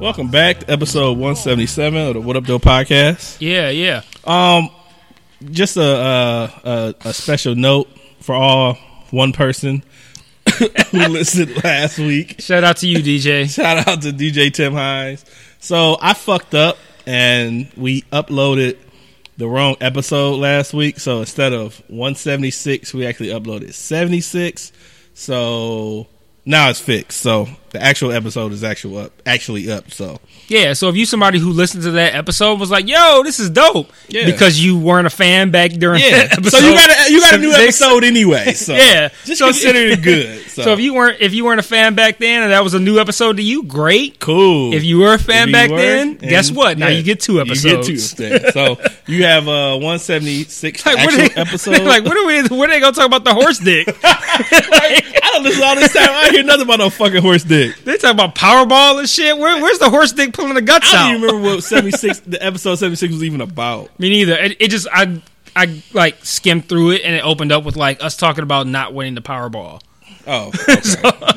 Welcome back to episode 177 of the What Up, Though podcast. Yeah, yeah. Um, just a, uh, a a special note for all one person who listened last week. Shout out to you, DJ. Shout out to DJ Tim Hines. So I fucked up and we uploaded the wrong episode last week. So instead of 176, we actually uploaded 76. So now it's fixed. So the actual episode is actual up, actually up. So Yeah, so if you somebody who listened to that episode was like, "Yo, this is dope," Yeah. because you weren't a fan back during yeah, that episode. so you got a, you got a new episode anyway. So Yeah. just So- consider it good. So, So if you weren't if you weren't a fan back then and that was a new episode to you, great. cool. If you were a fan back were, then, guess what? Now you get two You episodes. get two. So you have uh 176 Like, actual they, episode. like what are we? What are they gonna talk about the horse dick? I don't listen all this time. I hear nothing about no fucking horse dick. they talk about Powerball and shit. Where, where's the horse dick pulling the guts I don't out? even remember what 76 the episode 76 was even about. Me neither. It, it just I I like skimmed through it and it opened up with like us talking about not winning the Powerball. Oh, okay.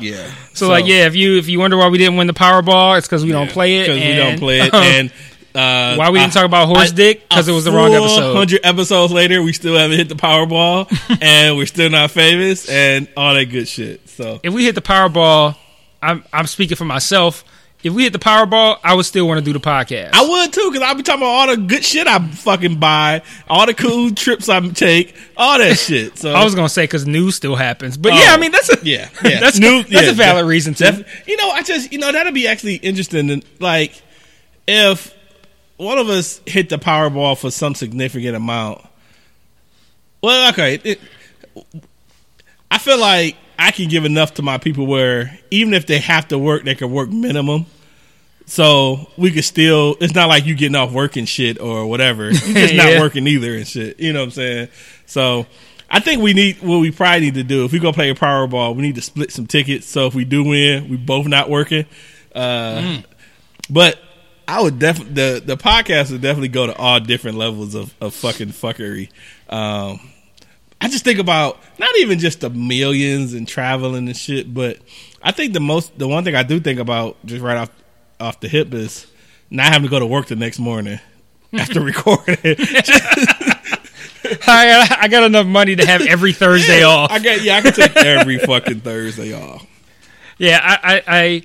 yeah. So, like yeah, if you if you wonder why we didn't win the Powerball, it's because we don't play it. because we don't play it. And uh, why we didn't talk about horse dick? Because it was the wrong episode. Hundred episodes later, we still haven't hit the Powerball, and we're still not famous, and all that good shit. So if we hit the Powerball, I'm I'm speaking for myself. If we hit the Powerball, I would still want to do the podcast. I would too, because I'll be talking about all the good shit I fucking buy, all the cool trips I take, all that shit. So I was gonna say because news still happens, but Oh. yeah, I mean that's a Yeah, yeah. that's New- that's yeah, a valid reason to. you know, I just you know that'd be actually interesting. Like, if one of us hit the Powerball for some significant amount, well, okay, it, I feel like I can give enough to my people where even if they have to work, they can work minimum. So we could still. It's not like you getting off work and shit or whatever. You're just not Yeah. working either and shit. You know what I'm saying? So I think we need what we probably need to do if we go play a Powerball. We need to split some tickets. So if we do win, we both not working. Uh, But I would definitely the the podcast would definitely go to all different levels of of fucking fuckery. Um, I just think about not even just the millions and traveling and shit, but I think the most the one thing I do think about just right off off the hip is not having to go to work the next morning after recording. I got, I got enough money to have every Thursday off. I get yeah, I can take every fucking Thursday off. Yeah, I, I, I,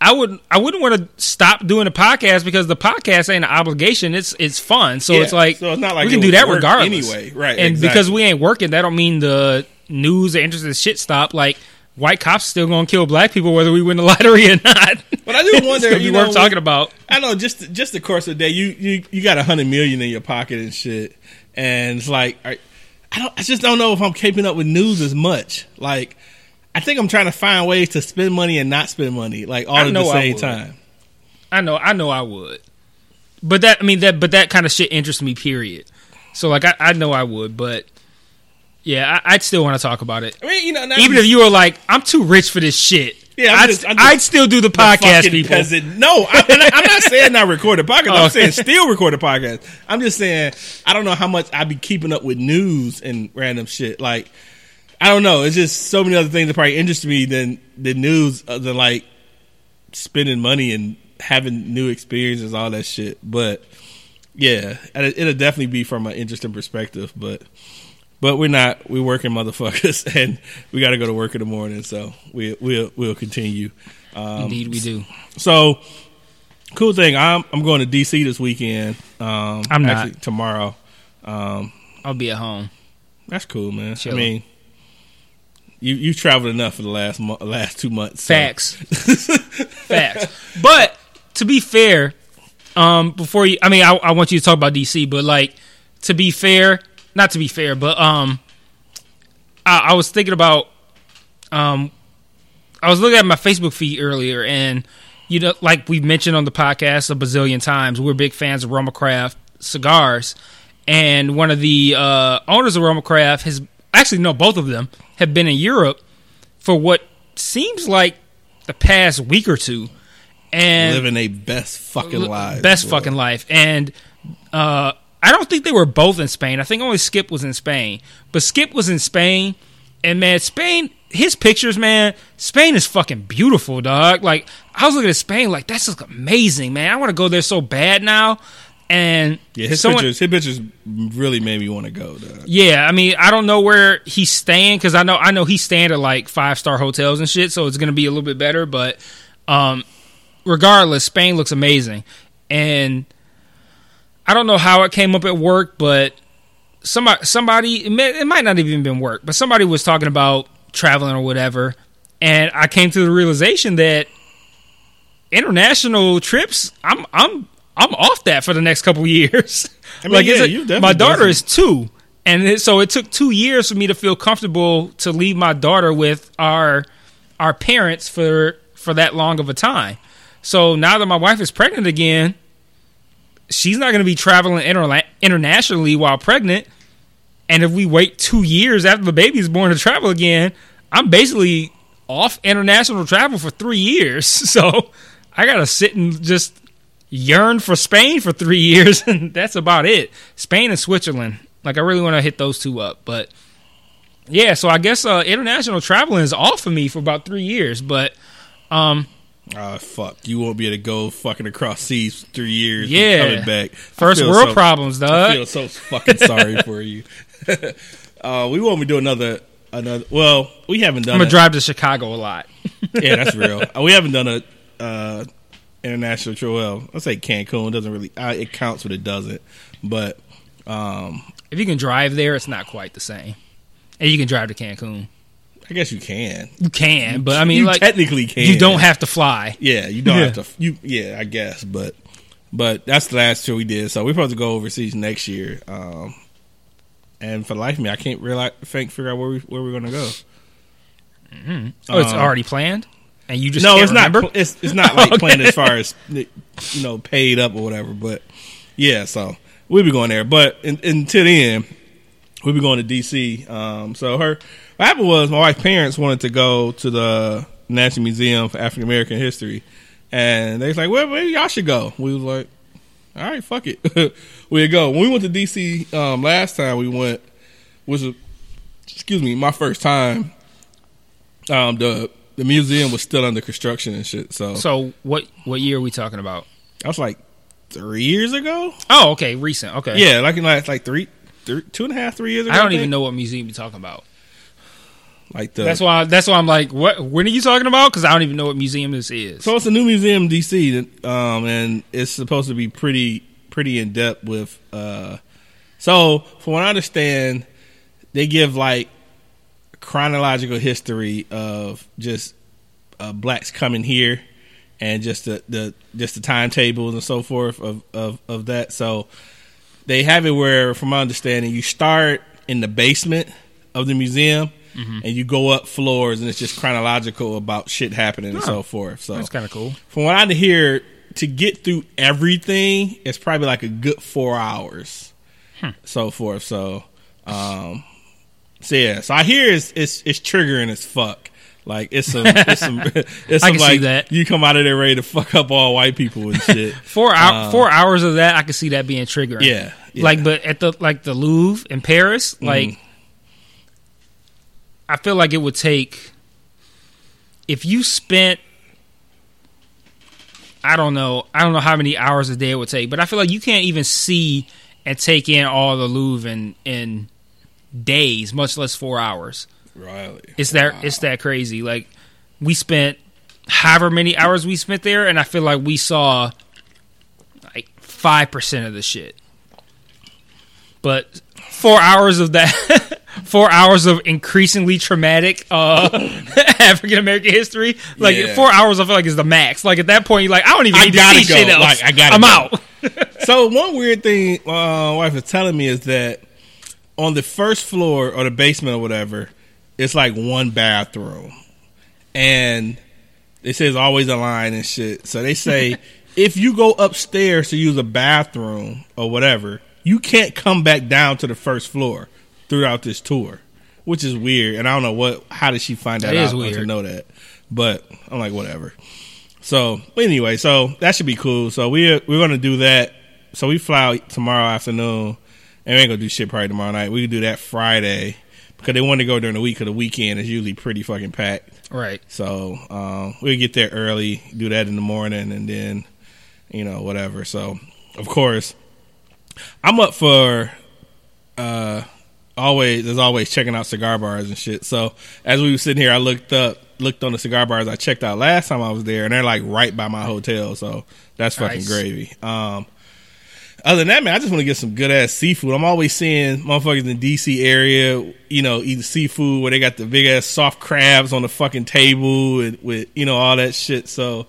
I wouldn't, I wouldn't want to stop doing the podcast because the podcast ain't an obligation. It's, it's fun. So Yeah, it's like, so it's not like we can do that regardless. anyway. Right, And exactly. because we ain't working, that don't mean the news or interest in shit stop. Like white cops still gonna kill black people whether we win the lottery or not. But I do wonder, you worth know, talking about. I know just just the course of the day, you you, you got a hundred million in your pocket and shit, and it's like I, I don't I just don't know if I'm keeping up with news as much. Like I think I'm trying to find ways to spend money and not spend money, like all at the I same time. I know, I know, I would. But that, I mean, that, but that kind of shit interests me. Period. So like, I, I know I would, but yeah, I, I'd still want to talk about it. I mean, you know, Even if you were like, I'm too rich for this shit. Yeah, I'm I'd, just- I'm just- I'd still do the the podcast, people. peasant. No, I, I- I'm not saying not record a podcast. Oh. I'm saying still record a podcast. I'm just saying I don't know how much I'd be keeping up with news and random shit. Like I don't know. It's just so many other things that probably interest me than the news, than like spending money and having new experiences, all that shit. But yeah, it- it'll definitely be from an interesting perspective. But but we're not. We're working motherfuckers, and we got to go to work in the morning. So we we'll we'll continue. Um, Indeed, we do. so cool thing. I'm I'm going to DC this weekend. Um, I'm not. tomorrow. Um, I'll be at home. that's cool, man. Chill. I mean, you you traveled enough for the last mo- last two months. so- Facts. Facts. But to be fair, um, before you, I mean, I, I want you to talk about DC, but like to be fair, not to be fair, but um, I, I was thinking about um, I was looking at my Facebook feed earlier, and you know, like we've mentioned on the podcast a bazillion times, we're big fans of Roma Craft cigars, and one of the uh, owners of Roma Craft has actually no, both of them have been in Europe for what seems like the past week or two, and living a best fucking life. best bro. fucking life. And uh, I don't think they were both in Spain. I think only Skip was in Spain. But Skip was in Spain, and man, Spain. His pictures, man. Spain is fucking beautiful, dog. Like I was looking at Spain, like that's just amazing, man. I want to go there so bad now. And Yeah, his someone- pictures. His pictures really made me want to go. Dog. yeah, I mean, I don't know where he's staying because I know I know he's staying at like five star hotels and shit, so it's gonna be a little bit better. But um, regardless, Spain looks amazing, and I don't know how it came up at work, but somebody somebody it, may, it might not even been work, but somebody was talking about traveling or whatever, and I came to the realization that international trips, I'm I'm I'm off that for the next couple years. I mean, yeah, it's a- my daughter some- is two, and it, so it took two years for me to feel comfortable to leave my daughter with our our parents for for that long of a time. So now that my wife is pregnant again, she's not going to be traveling interla- internationally while pregnant. And if we wait two years after the baby's born to travel again, I'm basically off international travel for three years. So I got to sit and just yearn for Spain for three years, and that's about it. Spain and Switzerland. Like I really want to hit those two up, but yeah. So I guess uh, international traveling is off for me for about three years, but um, Oh fuck! You won't be able to go fucking across seas for three years. Yeah. coming back. First world so- problems, dog. I feel so fucking sorry for you. uh, we won't be doing another another. Well, we haven't done. I'm gonna drive to Chicago a lot. Yeah, that's real. Uh, we haven't done a uh, international trip. I say Cancun doesn't really. Uh, it counts, but it doesn't. But um, If you can drive there, it's not quite the same. And you can drive to Cancun. I guess you can. You can, but I mean, you like technically can. you don't have to fly. Yeah, you don't Yeah. have to. You yeah, I guess, but but that's the last trip we did. So we're supposed to go overseas next year. Um, and for the life of me, I can't really think figure out where we where we're gonna go. Oh, it's Um, already planned, and you just no, it's remember? not. It's it's not like Okay. planned as far as you know paid up or whatever. But yeah, so we'll be going there. But in, until then, we'll be going to DC. Um, so her what happened was my wife's parents wanted to go to the National Museum for African American History, and they was like, "Well, maybe y'all should go." We was like, "All right, fuck it, we'll go." When we went to DC um, last time, we went which was excuse me my first time. Um, the the museum was still under construction and shit. So, So what what year are we talking about? that was like three years ago. Oh, okay, recent. Okay, Yeah, like in like, like three, three, two and a half, three years ago. I don't even know what museum you're talking about. Like the That's why. That's why I'm like, what? When are you talking about? Because I don't even know what museum this is. so it's a new museum in DC, um, and it's supposed to be pretty pretty in depth with. Uh, so from what I understand, they give like chronological history of just uh, blacks coming here and just the, the just the timetables and so forth of, of, of that. So they have it where, from my understanding, you start in the basement of the museum and you go up floors, and it's just chronological about shit happening and so forth. So That's kind of cool. from what I hear, to get through everything, it's probably like a good four hours, so forth. So, um, so yeah, so I hear it's it's, it's triggering as fuck. Like it's some, it's some, it's I some can see like that. you come out of there ready to fuck up all white people and shit. Four hour, Uh, four hours of that, I could see that being triggering. Yeah, yeah. Like, but at the like the Louvre in Paris, like, I feel like it would take if you spent. I don't know. I don't know how many hours a day it would take, but I feel like you can't even see and take in all the Louvre and in days, much less four hours. Riley, It's that it's that crazy. Like we spent however many hours we spent there, and I feel like we saw like five percent of the shit. But four hours of that, four hours of increasingly traumatic uh, African American history. Like Yeah. four hours, I feel like is the max. Like at that point, you're like, I don't even I need gotta to see go. shit else. Like, I gotta I'm go. out. so one weird thing uh, my wife is telling me is that on the first floor or the basement or whatever, it's like one bathroom, and it says always a line and shit. So they say if you go upstairs to use a bathroom or whatever, you can't come back down to the first floor throughout this tour, which is weird. And I don't know what. How did she find that, That is out or to know that? But I'm like, whatever. So but anyway, so that should be cool. So we we're gonna do that. So we fly out tomorrow afternoon, and we ain't gonna do shit probably tomorrow night. We can do that Friday because they want to go during the week. Because the weekend is usually pretty fucking packed. Right. So um, we'll get there early, do that in the morning, and then you know whatever. So of course, I'm up for uh, always. There's always checking out cigar bars and shit. So as we were sitting here, I looked up, looked on the cigar bars I checked out last time I was there, and they're like right by my hotel. So that's fucking Nice. gravy. Um, other than that, man, I just want to get some good ass seafood. I'm always seeing motherfuckers in DC area, you know, eating seafood where they got the big ass soft crabs on the fucking table and with you know all that shit. So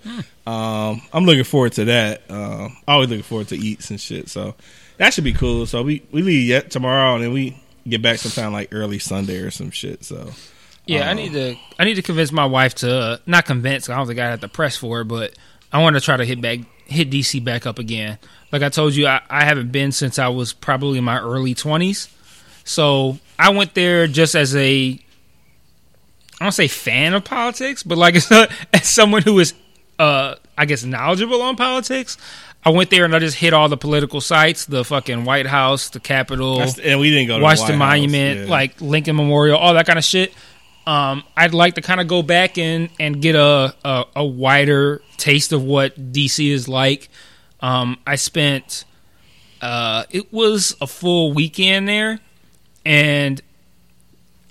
um, I'm looking forward to that. Um, always looking forward to eats and shit. So that should be cool. So we we leave yet tomorrow and then we get back sometime like early Sunday or some shit. So Yeah, I need to. I need to convince my wife to uh, not convince. I don't think I have to press for it, but I want to try to hit back, hit DC back up again. Like I told you, I, I haven't been since I was probably in my early twenties. So I went there just as a, I don't say fan of politics, but like as, as someone who is, uh, I guess knowledgeable on politics. I went there and I just hit all the political sites: the fucking White House, the Capitol, that's, and we didn't go to Washington the White House. Monument, Yeah. like Lincoln Memorial, all that kind of shit. Um, I'd like to kind of go back and and get a, a a wider taste of what DC is like. Um, I spent uh, it was a full weekend there, and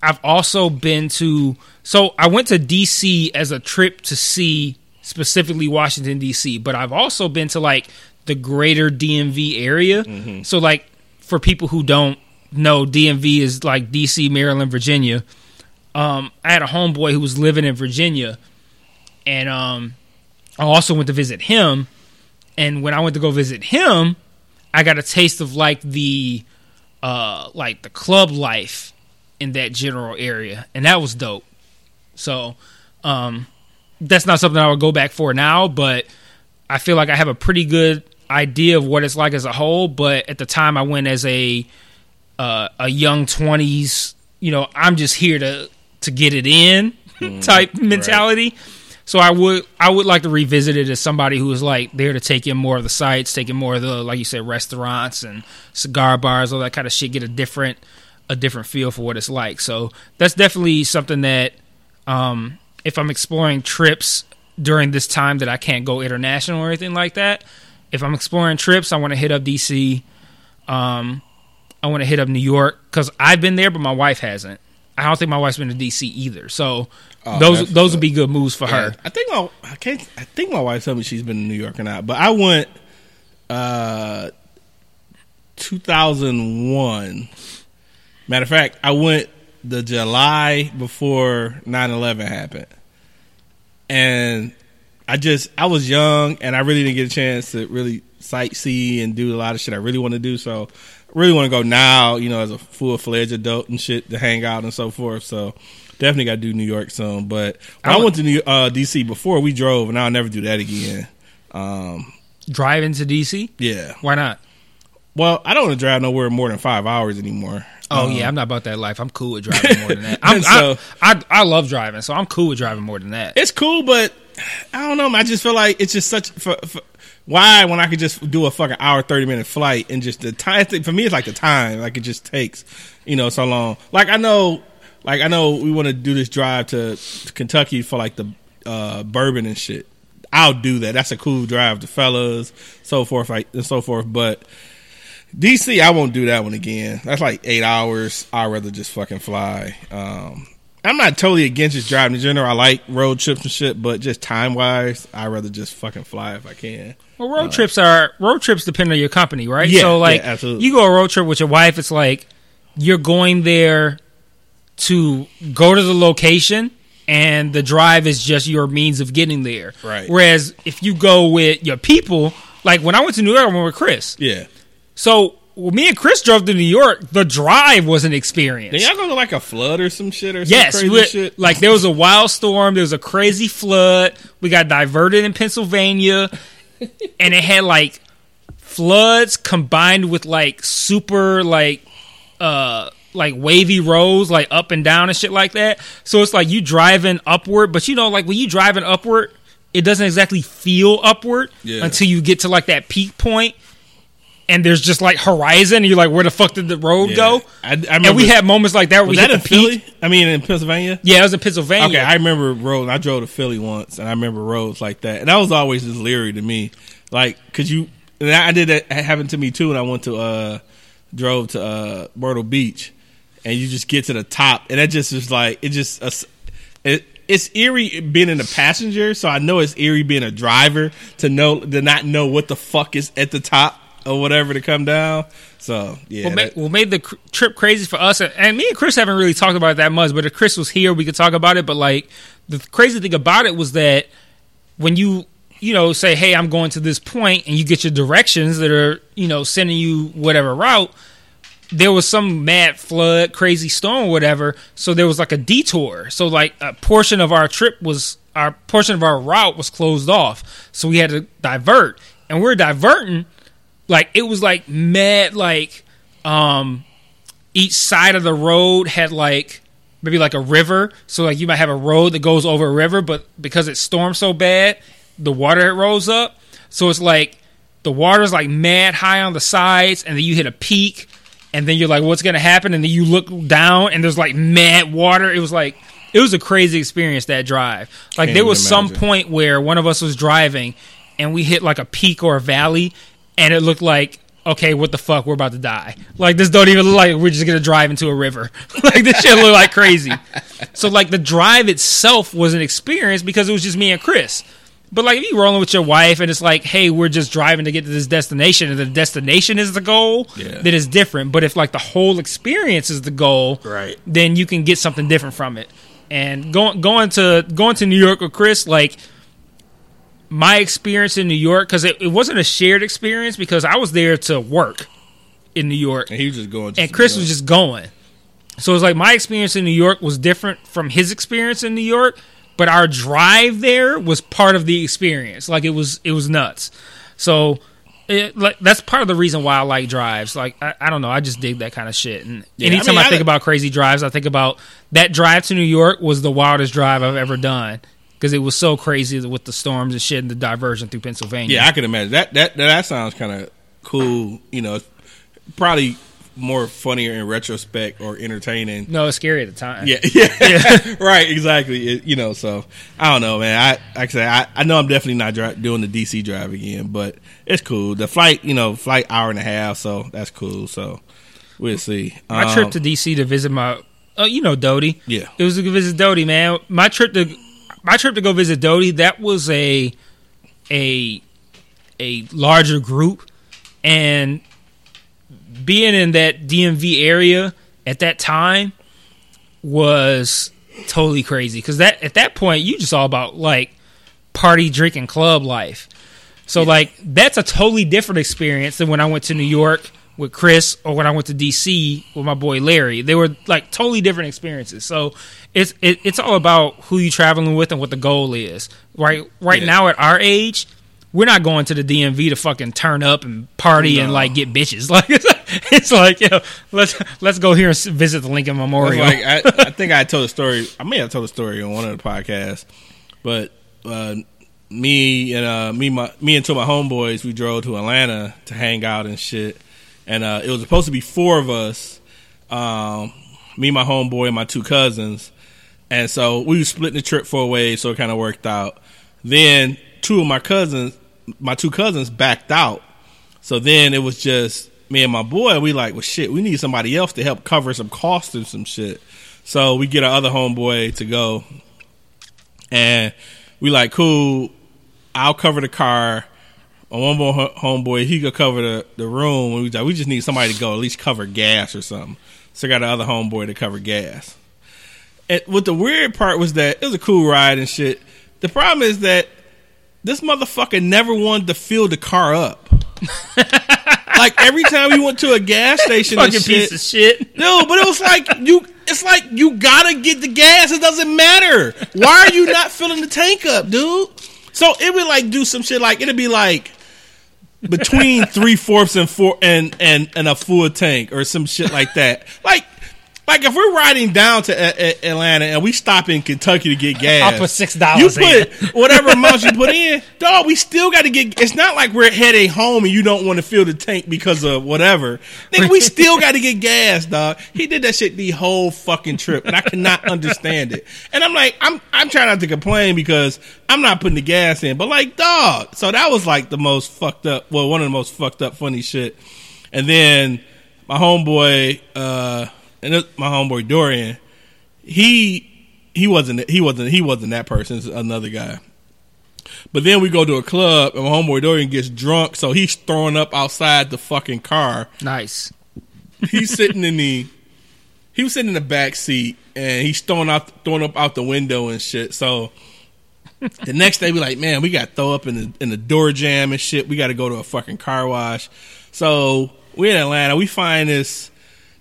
I've also been to. So I went to DC as a trip to see specifically Washington DC, but I've also been to like the greater DMV area. So like for people who don't know, DMV is like DC, Maryland, Virginia. Um, I had a homeboy who was living in Virginia, and um, I also went to visit him. And when I went to go visit him, I got a taste of like the uh like the club life in that general area, and that was dope. So, um, that's not something I would go back for now, but I feel like I have a pretty good idea of what it's like as a whole. But at the time, I went as a uh, a young twenties, you know, I'm just here to to get it in type mentality. So I would I would like to revisit it as somebody who is like there to take in more of the sites, take in more of the like you said restaurants and cigar bars, all that kind of shit. Get a different a different feel for what it's like. So that's definitely something that um, if I'm exploring trips during this time that I can't go international or anything like that, if I'm exploring trips, I want to hit up DC. Um, I want to hit up New York because I've been there, but my wife hasn't. I don't think my wife's been to DC either. So Oh, those those would be good moves for her. I think my I can't I think my wife told me she's been in New York or not, but I went uh 2001. Matter of fact, I went the July before 9/11 happened. And I just I was young and I really didn't get a chance to really sightsee and do a lot of shit I really want to do. So really want to go now, you know, as a full fledged adult and shit to hang out and so forth. So definitely got to do New York soon. But I, I went to New, uh, DC before, we drove, and I'll never do that again. Um, Drive into DC? yeah. Why not? Well, I don't want to drive nowhere more than five hours anymore. Oh Um, yeah, I'm not about that life. I'm cool with driving more than that. I'm, So- I, I I love driving, so I'm cool with driving more than that. it's cool, but I don't know. I just feel like it's just such for, for, why when I could just do a fucking hour thirty minute flight and just the time for me it's like the time like it just takes you know so long. Like I know, like I know we want to do this drive to, to Kentucky for like the uh, bourbon and shit. I'll do that. That's a cool drive, to fellas, so forth, like and so forth. But DC, I won't do that one again. That's like eight hours. I'd rather just fucking fly. Um, I'm not totally against just driving in general. I like road trips and shit, but just time wise, I'd rather just fucking fly if I can. Well, road uh, trips are road trips depend on your company, right? Yeah, so like yeah, absolutely. you go a road trip with your wife, it's like you're going there to go to the location and the drive is just your means of getting there. Right. Whereas if you go with your people, like when I went to New York, I went with Chris. Yeah. So when me and Chris drove to New York, the drive was an experience. Then y'all go to like a flood or some shit or some Yes, crazy shit. like there was a wild storm, there was a crazy flood. We got diverted in Pennsylvania, and it had like floods combined with like super like uh like wavy roads like up and down and shit like that so it's like you driving upward but you know like when you driving upward it doesn't exactly feel upward Yeah. until you get to like that peak point and there's just like horizon and you're like where the fuck did the road Yeah. go I, I remember, and we had moments like that where was we that in the peak. Philly? I mean, in Pennsylvania. yeah it was in pennsylvania Okay, I remember roads. I drove to Philly once, and I remember roads like that, and that was always just leery to me. Like, cause you, and I did that it happened to me too when I went to uh drove to uh Myrtle Beach, and you just get to the top, and that just is like it just uh, it. It's eerie being in a passenger, so I know it's eerie being a driver to know to not know what the fuck is at the top or whatever to come down. So yeah, what, ma- that- what made the cr- trip crazy for us, and- and me and Chris haven't really talked about it that much, but if Chris was here, we could talk about it. But like the crazy thing about it was that when you you know say, "Hey, I'm going to this point," and you get your directions that are you know sending you whatever route. There was some mad flood, crazy storm, or whatever. So there was like a detour. So like a portion of our trip was our portion of our route was closed off. So we had to divert, and we're diverting like it was like mad like um each side of the road had like maybe like a river. So like you might have a road that goes over a river but because it stormed so bad the water it rose up. So it's like the water's like mad high on the sides and then you hit a peak and then you're like what's gonna happen? And then you look down and there's like mad water. It was like it was a crazy experience that drive. Like Can't there was some point where one of us was driving and we hit like a peak or a valley and it looked like okay what the fuck we're about to die. Like this don't even look like we're just gonna drive into a river. Like this shit look like crazy. So like the drive itself was an experience because it was just me and chris. But like if you're rolling with your wife and it's like hey we're just driving to get to this destination and the destination is the goal Yeah. then it's different. But if like the whole experience is the goal Right. then you can get something different from it. And going going to going to new york with chris like my experience in New York because it, it wasn't a shared experience because I was there to work in New York and he was just going. and Chris was just going. So it's like my experience in New York was different from his experience in New York, but our drive there was part of the experience. Like it was it was nuts. So it, like that's part of the reason why I like drives. Like I, I don't know, I just dig that kind of shit. And Yeah, I anytime mean, I, I- think about crazy drives, I think about that drive to New York was the wildest drive I've ever done because it was so crazy with the storms and shit and the diversion through Pennsylvania. Yeah, I can imagine that. That that sounds kind of cool. You know, probably more funnier in retrospect or entertaining. no, it's scary at the time. Yeah, yeah, right, exactly. It- you know, so I don't know, man. I like I say, I, I know I'm definitely not dri- doing the DC drive again, but it's cool. The flight, you know, flight hour and a half, so that's cool. So we'll see. My Um, trip to DC to visit my, oh, you know, Doty. Yeah. it was to go visit Doty, man. My trip to, my trip to go visit Doty. That was a, a, a larger group, and being in that DMV area at that time was totally crazy. Because that at that point you just all about like party drinking club life. So like that's a totally different experience than when i went to new york with chris or when i went to dc with my boy larry they were like totally different experiences so it's it, it's all about who you're traveling with and what the goal is right right Yeah. now at our age we're not going to the DMV to fucking turn up and party and like get bitches. Like it's like, yo, let's let's go here and visit the Lincoln Memorial. like I, I think I told a story. I may have told a story on one of the podcasts, but uh, me and uh, me my me and two of my homeboys we drove to Atlanta to hang out and shit, and uh, it was supposed to be four of us, um, me, my homeboy, and my two cousins, and so we were splitting the trip four ways, so it kind of worked out. Then two of my cousins, my two cousins, backed out. So then it was just me and my boy. and We like, well, shit, we need somebody else to help cover some costs and some shit. So we get our other homeboy to go, and we like, cool. I'll cover the car. My one more homeboy, he could cover the, the room. We like, we just need somebody to go at least cover gas or something. So I got another homeboy to cover gas. And what the weird part was that it was a cool ride and shit. The problem is that this motherfucker never wanted to fill the car up. like every time we went to a gas station and fucking shit, piece of shit. no, but it was like you. It's like you gotta get the gas. It doesn't matter. Why are you not filling the tank up, dude? So it would like do some shit like it'd be like between three fourths and four and and and a full tank or some shit like that. Like like if we're riding down to A- A- Atlanta and we stop in Kentucky to get gas, I'll put $6 You put whatever amount you put in, dog. We still got to get. It's not like we're heading home and you don't want to fill the tank because of whatever. Nigga, we still got to get gas, dog. He did that shit the whole fucking trip, and I cannot understand it. And I'm like, I'm I'm trying not to complain because I'm not putting the gas in, but like, dog. So that was like the most fucked up. Well, one of the most fucked up funny shit. And then my homeboy, uh, and my homeboy Dorian, he he wasn't he wasn't he wasn't that person. It's another guy. But then we go to a club and my homeboy Dorian gets drunk, so he's throwing up outside the fucking car. Nice. He's sitting in the he was sitting in the back seat and he's throwing out throwing up out the window and shit. So the next day we like, man, we got throw up in the in the door jamb and shit. We got to go to a fucking car wash. So we're in Atlanta. We find this.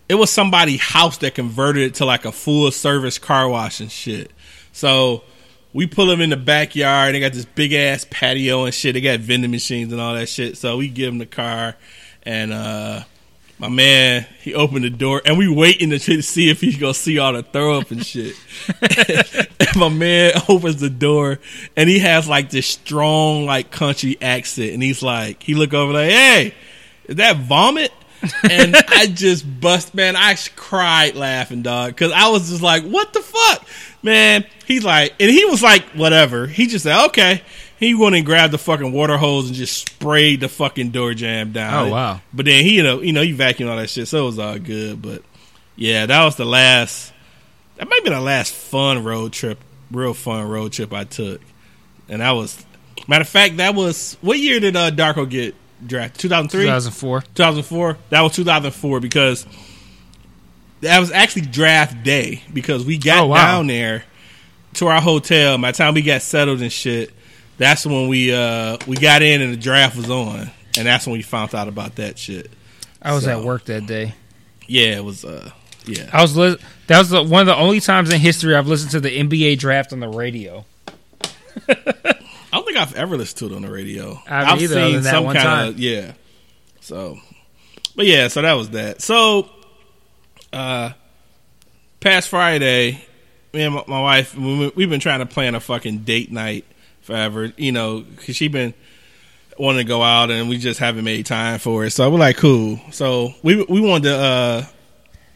It was somebody's house that converted it to like a full service car wash and shit. So we pull them in the backyard. They got this big ass patio and shit. They got vending machines and all that shit. So we give them the car, and uh my man he opened the door, and we waiting to to see if he's gonna see all the throw up and shit. and my man opens the door, and he has like this strong like country accent, and he's like, he look over like, hey, is that vomit? And I just bust, man. I cried laughing, dog, because I was just like, "What the fuck, man?" He's like, and he was like, "Whatever." He just said, "Okay." He went and grabbed the fucking water hose and just sprayed the fucking door jamb down. Oh, wow. But then he, you know, you know, he vacuumed all that shit, so it was all good. But yeah, that was the last. That might be the last fun road trip, real fun road trip I took, and that was. Matter of fact, that was what year did uh, Darko get thousand three. 2004. 2004. That was 2004 because that was actually draft day because we got Oh, wow. down there to our hotel. By the time we got settled and shit, that's when we uh we got in and the draft was on, and that's when we found out about that shit. I was So- at work that day. Yeah, it was. uh Yeah, I was li- that was the, one of the only times in history I've listened to the NBA draft on the radio. I don't think I've ever listened to it on the radio. I either, other that one kinda- yeah. So, but yeah, so that was that. So, uh, past Friday, me and my, my wife, we- we've been trying to plan a fucking date night forever. You know, because she been wanting to go out, and we just haven't made time for it. So we're like, cool. So we we wanted to uh,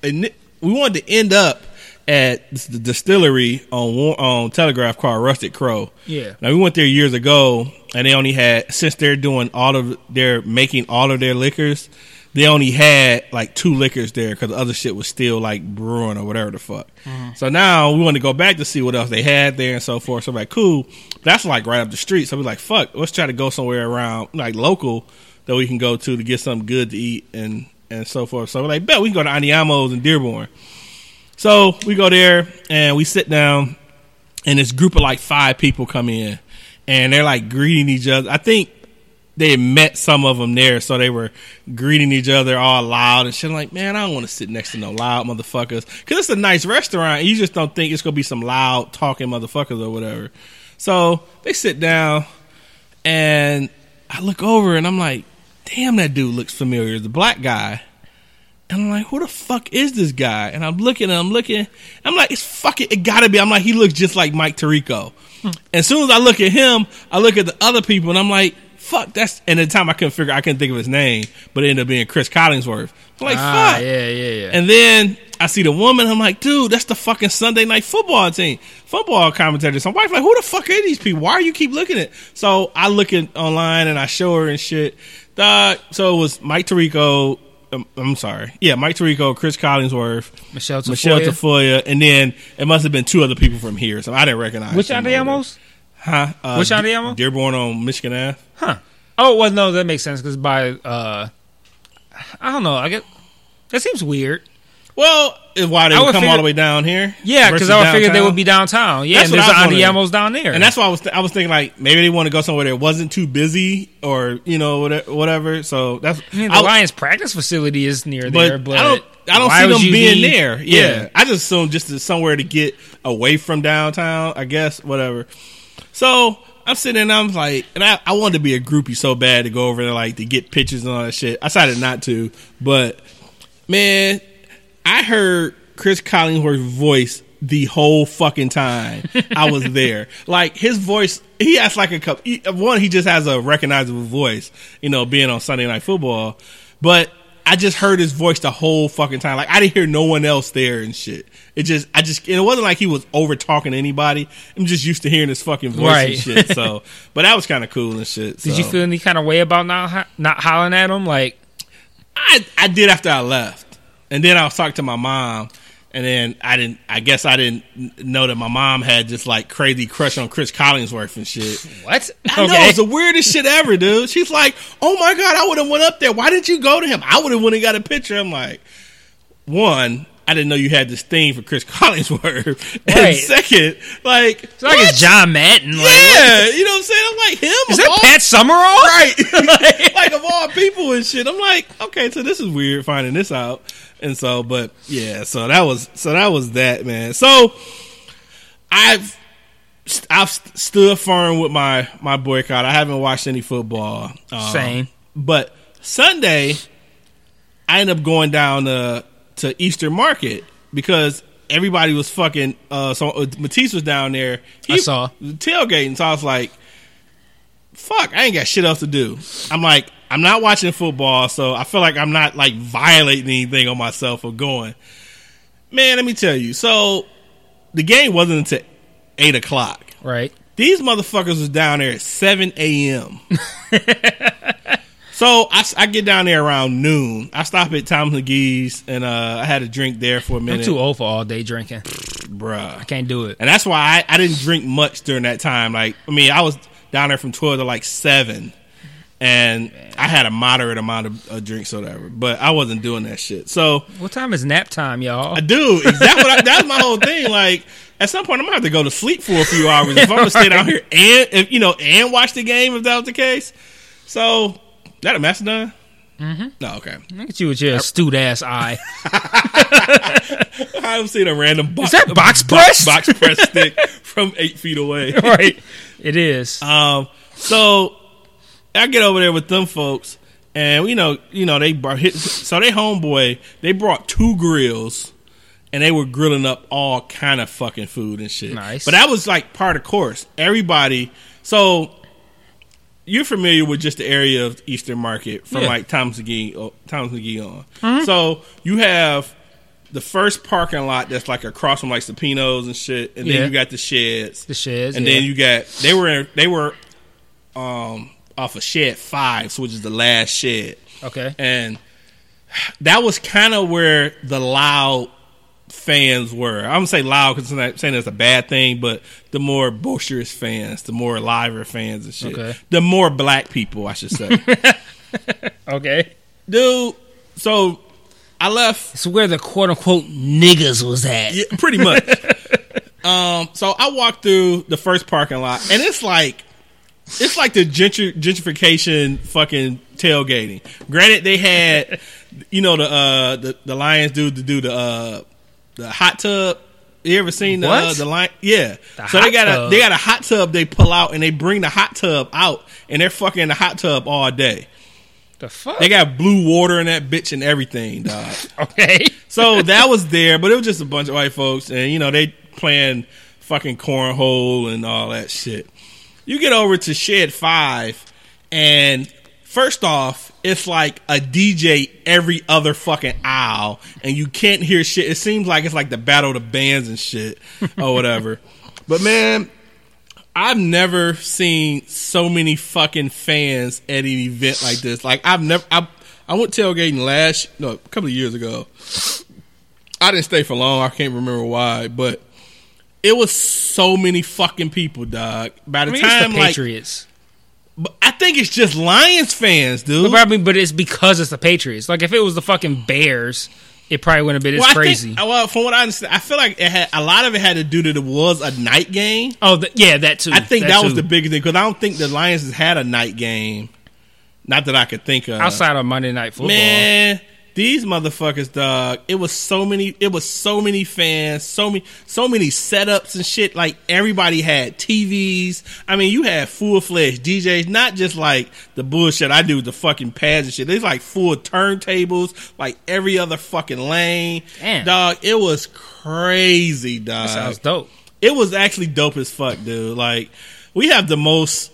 we wanted to end up at the distillery on on Telegraph called Rusted Crow. Yeah. Now we went there years ago, and they only had since they're doing all of they're making all of their liquors. They only had like two liquors there because the other shit was still like brewing or whatever the fuck. Mm-hmm. So now we want to go back to see what else they had there and so forth. So we're like, cool. That's like right up the street. So we're like, fuck, let's try to go somewhere around like local that we can go to to get something good to eat and and so forth. So we're like, bet we can go to Andiamos and Dearborn. So we go there and we sit down, and this group of like five people come in, and they're like greeting each other. I think they met some of them there, so they were greeting each other all loud and shit. I'm like, man, I don't want to sit next to no loud motherfuckers because it's a nice restaurant. You just don't think it's gonna be some loud talking motherfuckers or whatever. So they sit down, and I look over and I'm like, damn, that dude looks familiar. The black guy. And I'm like, who the fuck is this guy? And I'm looking and I'm looking. I'm like, it's fucking, it gotta be. I'm like, he looks just like Mike Tirico. And as soon as I look at him, I look at the other people and I'm like, fuck, that's, and at the time I couldn't figure, I couldn't think of his name, but it ended up being Chris Collinsworth. I'm like, ah, fuck. yeah, yeah, yeah. And then I see the woman. I'm like, dude, that's the fucking Sunday night football team, football commentators. My wife like, who the fuck are these people? Why are you keep looking at? So I look at online and I show her and shit. Dog. So it was Mike Tirico. Um, I'm sorry. Yeah, Mike Tirico, Chris Collinsworth, Michelle Tafoya. Michelle Tafoya, and then it must have been two other people from here. So I didn't recognize. Which Andiamos? Huh? Uh, Which Andiamo? Dearborn on Michigan Ave. Huh. Oh, well, no, that makes sense because by, uh, I don't know. I get that seems weird. Well, why they I would come all the way down here. Yeah, because I would figure they would be downtown. Yeah, That's and there's. Andiamos down there. And that's why I was I was thinking like maybe they want to go somewhere that wasn't too busy or you know whatever. So that's I mean, the I- Lions practice facility is near but, there, but I don't I don't see them being need- there. Yeah. I just assume just to somewhere to get away from downtown. I guess whatever. So I'm sitting and I'm like, and I, I wanted to be a groupie so bad to go over there like to get pictures and all that shit. I decided not to, but man, I heard Chris Collinsworth's voice the whole fucking time I was there. like his voice, he has like a couple. he- One, he just has a recognizable voice, you know, being on Sunday Night Football. But I just heard his voice the whole fucking time. Like I didn't hear no one else there and shit. It just, I just, it wasn't like he was over talking to anybody. I'm just used to hearing his fucking voice Right. and shit. So, but that was kind of cool and shit. Did you feel any kind of way about not not hollering at him? Like, I I did after I left, and then I was talking to my mom, and then I didn't. I guess I didn't know that my mom had just like crazy crush on Chris Collinsworth and shit. what? I know it's the weirdest shit ever, dude. She's like, "Oh my god, I would have went up there. Why didn't you go to him? I would have went and got a picture." I'm like, one. I didn't know you had this thing for Chris Collinsworth. And second, like, It's like it's John Madden. Like, yeah, you know what I'm saying? I'm like him. Is that all- Pat Summerall? right? like of all people and shit. I'm like, okay, so this is weird finding this out. And so, but yeah, so that was so that was that man. So I've I've stood firm with my my boycott. I haven't watched any football. Um, Same. But Sunday, I end up going down to to Eastern Market because everybody was fucking. Uh, so uh, Matisse was down there. He I saw. tailgating. So I was like, "Fuck, I ain't got shit else to do." I'm like, I'm not watching football, so I feel like I'm not like violating anything on myself or going. Man, let me tell you. So the game wasn't until eight o'clock. Right. These motherfuckers was down there at 7 a.m. so I, I get down there around noon. I stop at Tom Magee's and uh, I had a drink there for a I'm minute. too old for all day drinking. Bruh. I can't do it. And that's why I, I didn't drink much during that time. Like, I mean, I was down there from 12 to like 7. And I had a moderate amount of, of drinks or whatever. But I wasn't doing that shit. So What time is nap time, y'all? I do. Exactly. that's my whole thing. Like at some point, I'm gonna have to go to sleep for a few hours if I'm gonna stay down here and if you know and watch the game if that was the case. So that a Macedon? Mm-hmm. No, okay. Look at you with your astute ass eye. I've seen a random box, Is that box press? box press stick from eight feet away. right. It is. Um, so I get over there with them folks, and you know, you know, they brought hit, so they homeboy they brought two grills, and they were grilling up all kind of fucking food and shit. Nice. but that was like part of course. Everybody, so you're familiar with just the area of Eastern Market from Yeah. like Thomas Magee, oh, Thomas Magee on. So you have the first parking lot that's like across from like Supinos and shit, and Yeah. then you got the sheds the sheds. and yeah. then you got they were they were um off of shed five, which is the last shed, okay. and that was kind of where the loud fans were. I'm gonna say loud because I'm not saying that's a bad thing, but the more boisterous fans, the more liver fans and shit, Okay. the more black people, I should say, Okay. dude. So I left It's where the quote unquote niggas was at. Yeah, pretty much. um, so I walked through the first parking lot, and it's like it's like the gentr- gentrification fucking tailgating. Granted, they had you know the uh the, the Lions dude to do the uh the hot tub. You ever seen the uh, the line? Yeah. The so they got a they got a hot tub they pull out and they bring the hot tub out and they're fucking in the hot tub all day. The fuck? They got blue water in that bitch and everything, dog. okay. So that was there, but it was just a bunch of white folks, and you know they playing fucking cornhole and all that shit. You get over to Shed Five, and first off, it's like a DJ every other fucking aisle, and you can't hear shit. It seems like it's like the battle of the bands and shit or whatever. but man, I've never seen so many fucking fans at an event like this. Like I've never. I, I went tailgating last no a couple of years ago. I didn't stay for long. I can't remember why, but it was so many fucking people, dog. By the I mean, time the like, Patriots. but I think it's just Lions fans, dude. But, I mean, but it's because it's the Patriots. Like if it was the fucking Bears, it probably wouldn't have been as well, I crazy. Think, well, from what I understand, I feel like it had a lot of it had to do that it was a night game. oh, th- yeah, that too. I think that, was the biggest thing because I don't think the Lions has had a night game. Not that I could think of. outside of Monday Night Football. Man, these motherfuckers, dog. It was so many. It was so many fans. So many. So many setups and shit. Like everybody had TVs. I mean, you had full fledged DJs, not just like the bullshit I do with the fucking pads and shit. There's like full turntables, like every other fucking lane. Damn. dog. It was crazy, dog. That sounds dope. It was actually dope as fuck, dude. Like we have the most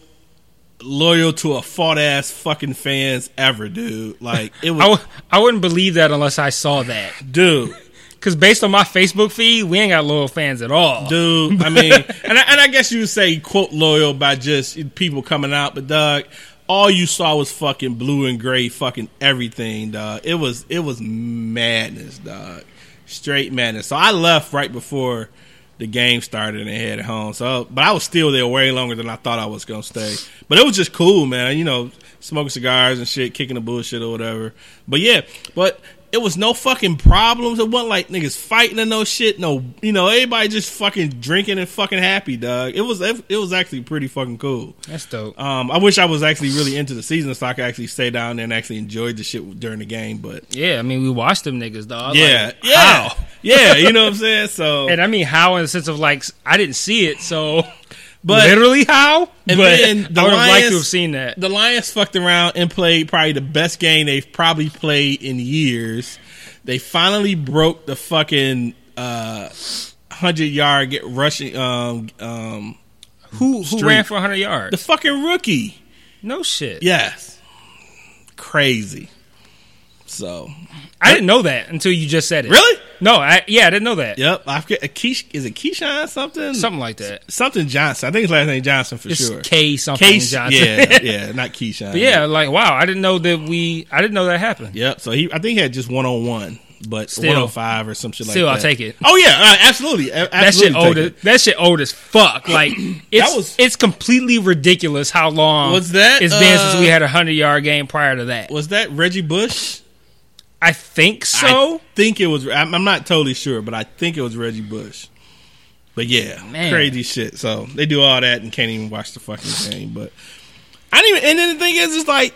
loyal to a fought ass fucking fans ever, dude. Like it was, I w- I wouldn't believe that unless I saw that. dude. Because based on my Facebook feed, we ain't got loyal fans at all. dude. I mean, and I, and I guess you would say quote loyal by just people coming out, but dog, all you saw was fucking blue and gray, fucking everything, dog. It was it was madness, dog. Straight madness. So I left right before the game started and headed home. So, but I was still there way longer than I thought I was gonna stay. But it was just cool, man. You know, smoking cigars and shit, kicking the bullshit or whatever. But yeah, but it was no fucking problems. It wasn't like niggas fighting and no shit. No, you know, everybody just fucking drinking and fucking happy, dog. It was it was actually pretty fucking cool. That's dope. Um, I wish I was actually really into the season so I could actually stay down there and actually enjoy the shit during the game. But Yeah, I mean, we watched them niggas, dog. yeah, Like, yeah, how? yeah. You know what I'm saying? So, And I mean, how in the sense of like, I didn't see it, so but literally how? And but then the I would have liked to have seen that. the Lions fucked around and played probably the best game they've probably played in years. They finally broke the fucking uh, hundred yard get rushing. Um, um, Who who ran for 100 yards? the fucking rookie. no shit. Yes, crazy. So I didn't know that until you just said it. really, No, I yeah, I didn't know that. yep. I forget. A Keish, is it Keyshawn something? Something like that. something Johnson. I think his last name Johnson for It's sure. K something Johnson. yeah, yeah, not Keyshawn. But yeah, like wow, I didn't know that we. I didn't know that happened. Yep. So he, I think he had just one on one, but Still. one on five or some shit like Still, like I'll take it. Oh yeah, uh, absolutely. A- That shit old. As, that shit old as fuck. Like it's was- it's completely ridiculous how long Was that, it's been since uh, we had a hundred yard game prior to that. Was that Reggie Bush? I think so. I think it was. I'm, I'm not totally sure, but I think it was Reggie Bush. But yeah, Man. crazy shit. So they do all that and can't even watch the fucking game. But I didn't even. And then the thing is, it's like,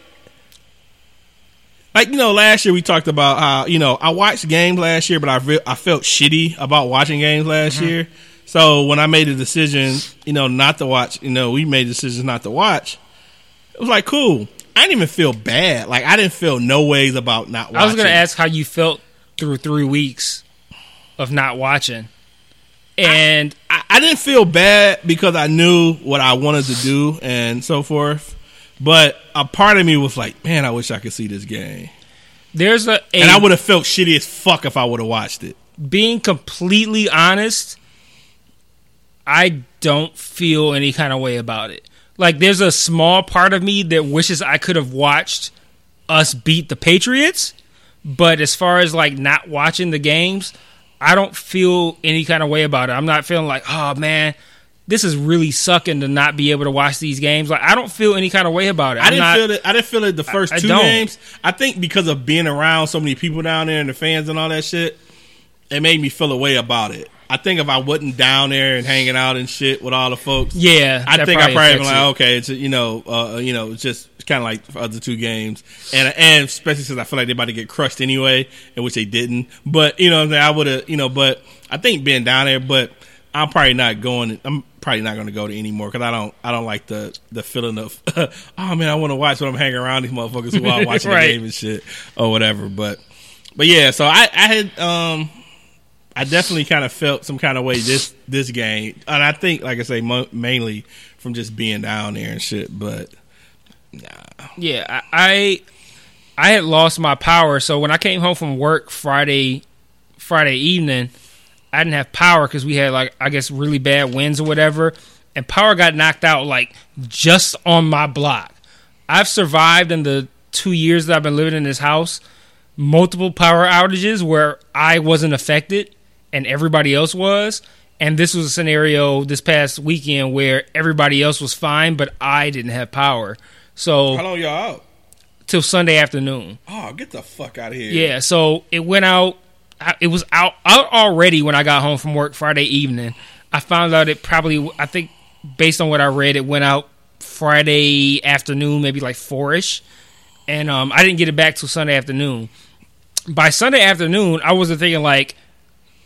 like you know, last year we talked about how you know I watched games last year, but I re- I felt shitty about watching games last Mm-hmm. year. So when I made a decision, you know, not to watch, you know, we made decisions not to watch. It was like cool. I didn't even feel bad. Like I didn't feel no ways about not watching. I was gonna ask how you felt through three weeks of not watching, and I, I didn't feel bad because I knew what I wanted to do and so forth. But a part of me was like, man, I wish I could see this game. there's a, a And I would have felt shitty as fuck if I would have watched it. being completely honest, I don't feel any kind of way about it. Like, there's a small part of me that wishes I could have watched us beat the Patriots, but as far as like not watching the games, I don't feel any kind of way about it. I'm not feeling like, oh man, this is really sucking to not be able to watch these games. Like, I don't feel any kind of way about it. I I'm didn't not- feel it. I didn't feel it the first I two don't. games. I think because of being around so many people down there and the fans and all that shit, it made me feel a way about it. I think if I wasn't down there and hanging out and shit with all the folks, Yeah, I think I probably been like, it. okay, it's you know, uh, you know, it's just kind of like the other two games, and and especially since I feel like they're about to get crushed anyway, in which they didn't. But you know, I'm? I would have, you know, but I think being down there, but I'm probably not going. I'm probably not going to go to anymore because I don't, I don't like the the feeling of, oh man, I want to watch when I'm hanging around these motherfuckers who are watching Right. the game and shit or whatever. But but yeah, so I I had um. I definitely kind of felt some kind of way this this game, and I think, like I say, mo- mainly from just being down there and shit. But Yeah, I, I I had lost my power, so when I came home from work Friday Friday evening, I didn't have power because we had like I guess really bad winds or whatever, and power got knocked out like just on my block. I've survived in the two years that I've been living in this house multiple power outages where I wasn't affected and everybody else was. And this was a scenario this past weekend where everybody else was fine, but I didn't have power. So how long y'all out? till Sunday afternoon. Oh, get the fuck out of here! Yeah, so it went out. It was out out already when I got home from work Friday evening. I found out it probably. I think based on what I read, it went out Friday afternoon, maybe like four ish, and um, I didn't get it back till Sunday afternoon. by Sunday afternoon, I wasn't thinking like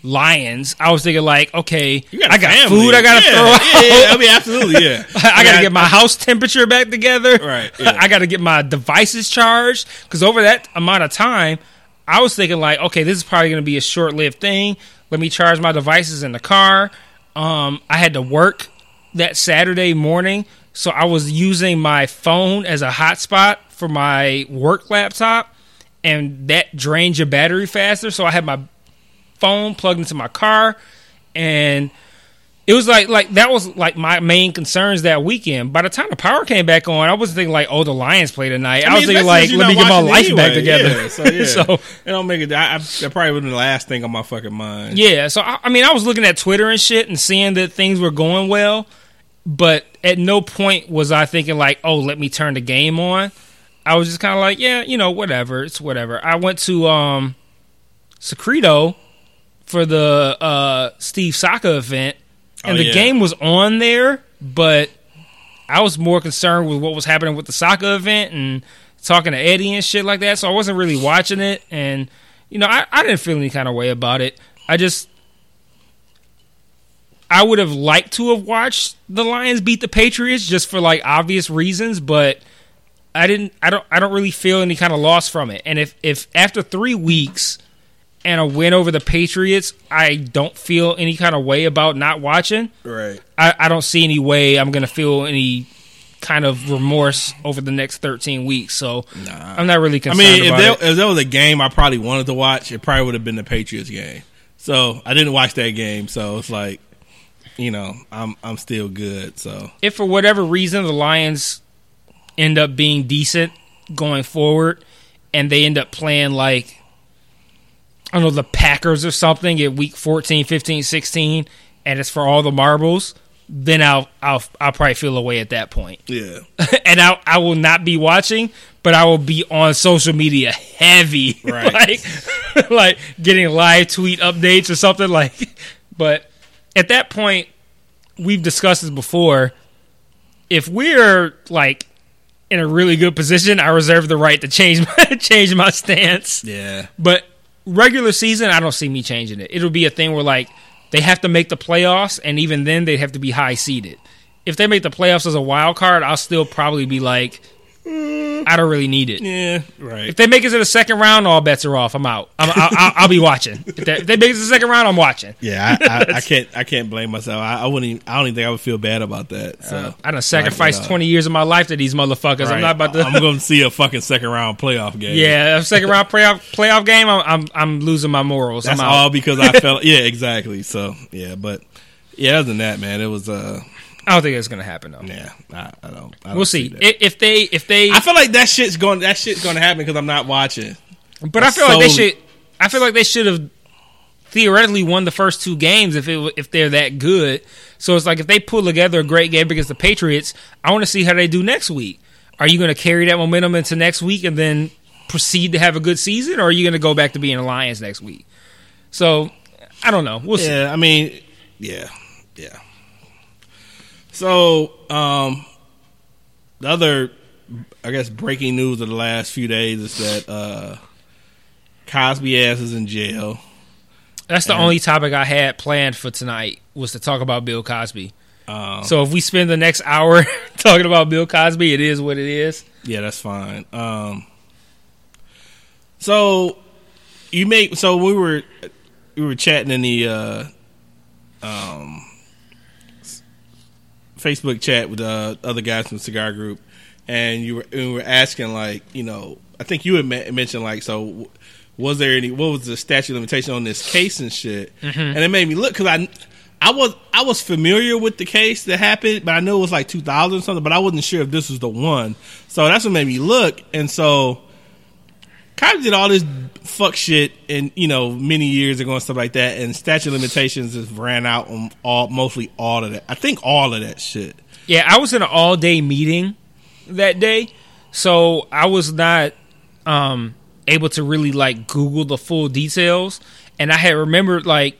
Lions. I was thinking like, okay, got I got family. food I gotta yeah, throw out. Yeah, yeah, I mean, absolutely, yeah. I got to get my house temperature back together. Right, yeah. I got to get my devices charged because over that amount of time, I was thinking like, okay, this is probably going to be a short-lived thing. Let me charge my devices in the car. Um, I had to work that Saturday morning, so I was using my phone as a hotspot for my work laptop, and that drains your battery faster. So I had my phone plugged into my car, and it was like like that was like my main concerns that weekend. By the time the power came back on, I was thinking like, oh, the Lions play tonight. I, was mean, thinking like, let me get my life back together. Yeah, so yeah, so it don't make it. I, I, that probably would have been the last thing on my fucking mind. yeah, so I, I mean, I was looking at Twitter and shit and seeing that things were going well, but at no point was I thinking like, oh, let me turn the game on. I was just kind of like, yeah, you know, whatever, it's whatever. I went to um, Secreto for the uh, Steve Saka event, and Oh, the yeah. game was on there, but I was more concerned with what was happening with the Saka event and talking to Eddie and shit like that. So I wasn't really watching it, and you know, I, I didn't feel any kind of way about it. I just I would have liked to have watched the Lions beat the Patriots just for like obvious reasons, but I didn't. I don't. I don't really feel any kind of loss from it. And if if after three weeks and a win over the Patriots, I don't feel any kind of way about not watching. Right. I, I don't see any way I'm going to feel any kind of remorse over the next 13 weeks. So Nah. I'm not really concerned. I mean, if there, if there was a game I probably wanted to watch, it probably would have been the Patriots game. So I didn't watch that game. So it's like, you know, I'm I'm still good. So If for whatever reason the Lions end up being decent going forward and they end up playing like I don't know the Packers or something at week 14, 15, 16 and it's for all the marbles, then I'll I'll I'll probably feel away at that point. yeah, and I I will not be watching, but I will be on social media heavy, Right. like like getting live tweet updates or something like. But at that point, we've discussed this before. If we're like in a really good position, I reserve the right to change my change my stance. yeah, But regular season, I don't see me changing it. It'll be a thing where like they have to make the playoffs, and even then they have to be high seeded. If they make the playoffs as a wild card, I'll still probably be like, I don't really need it. yeah, right. If they make it to the second round, all bets are off. I'm out. I'm, I'll, I'll, I'll be watching. If they, if they make it to the second round, I'm watching. Yeah, I, I, I can't I can't blame myself. I, I wouldn't. Even, I don't even think I would feel bad about that. So I done sacrificed Like, uh, 20 years of my life to these motherfuckers. I'm not about to. I'm going to see a fucking second round playoff game. yeah, a second round playoff playoff game. I'm I'm, I'm losing my morals. that's I'm out. all because I felt. Yeah, exactly. So yeah, but yeah, other than that, man, it was. uh I don't think it's gonna happen though. Yeah, I, I don't. I don't We'll see. If they if they. I feel like that shit's going. That shit's going to happen because I'm not watching. But I feel like they should. I feel like they should have theoretically won the first two games if it, if they're that good. So it's like if they pull together a great game against the Patriots, I want to see how they do next week. Are you going to carry that momentum into next week and then proceed to have a good season, or are you going to go back to being a Lions next week? So I don't know. We'll see. Yeah, I mean, yeah, yeah. So, um, the other, I guess, breaking news of the last few days is that uh, Cosby ass is in jail. That's the And- only topic I had planned for tonight was to talk about Bill Cosby. Um, So if we spend the next hour talking about Bill Cosby, it is what it is. Yeah, that's fine. Um, so you make so we were we were chatting in the uh, um, Facebook chat with uh, other guys from the cigar group, and you were and we were asking like you know I think you had me- mentioned like so. Was there any? What was the statute of limitation on this case and shit? And it made me look because I, I was I was familiar with the case that happened, but I knew it was like 2000 something, but I wasn't sure if this was the one. So that's what made me look. And so, Cosby did all this fuck shit, and you know, many years ago and stuff like that. And statute limitations has ran out on all mostly all of that. I think all of that shit. Yeah, I was in an all day meeting that day, so I was not um, able to really like Google the full details, and I had remembered like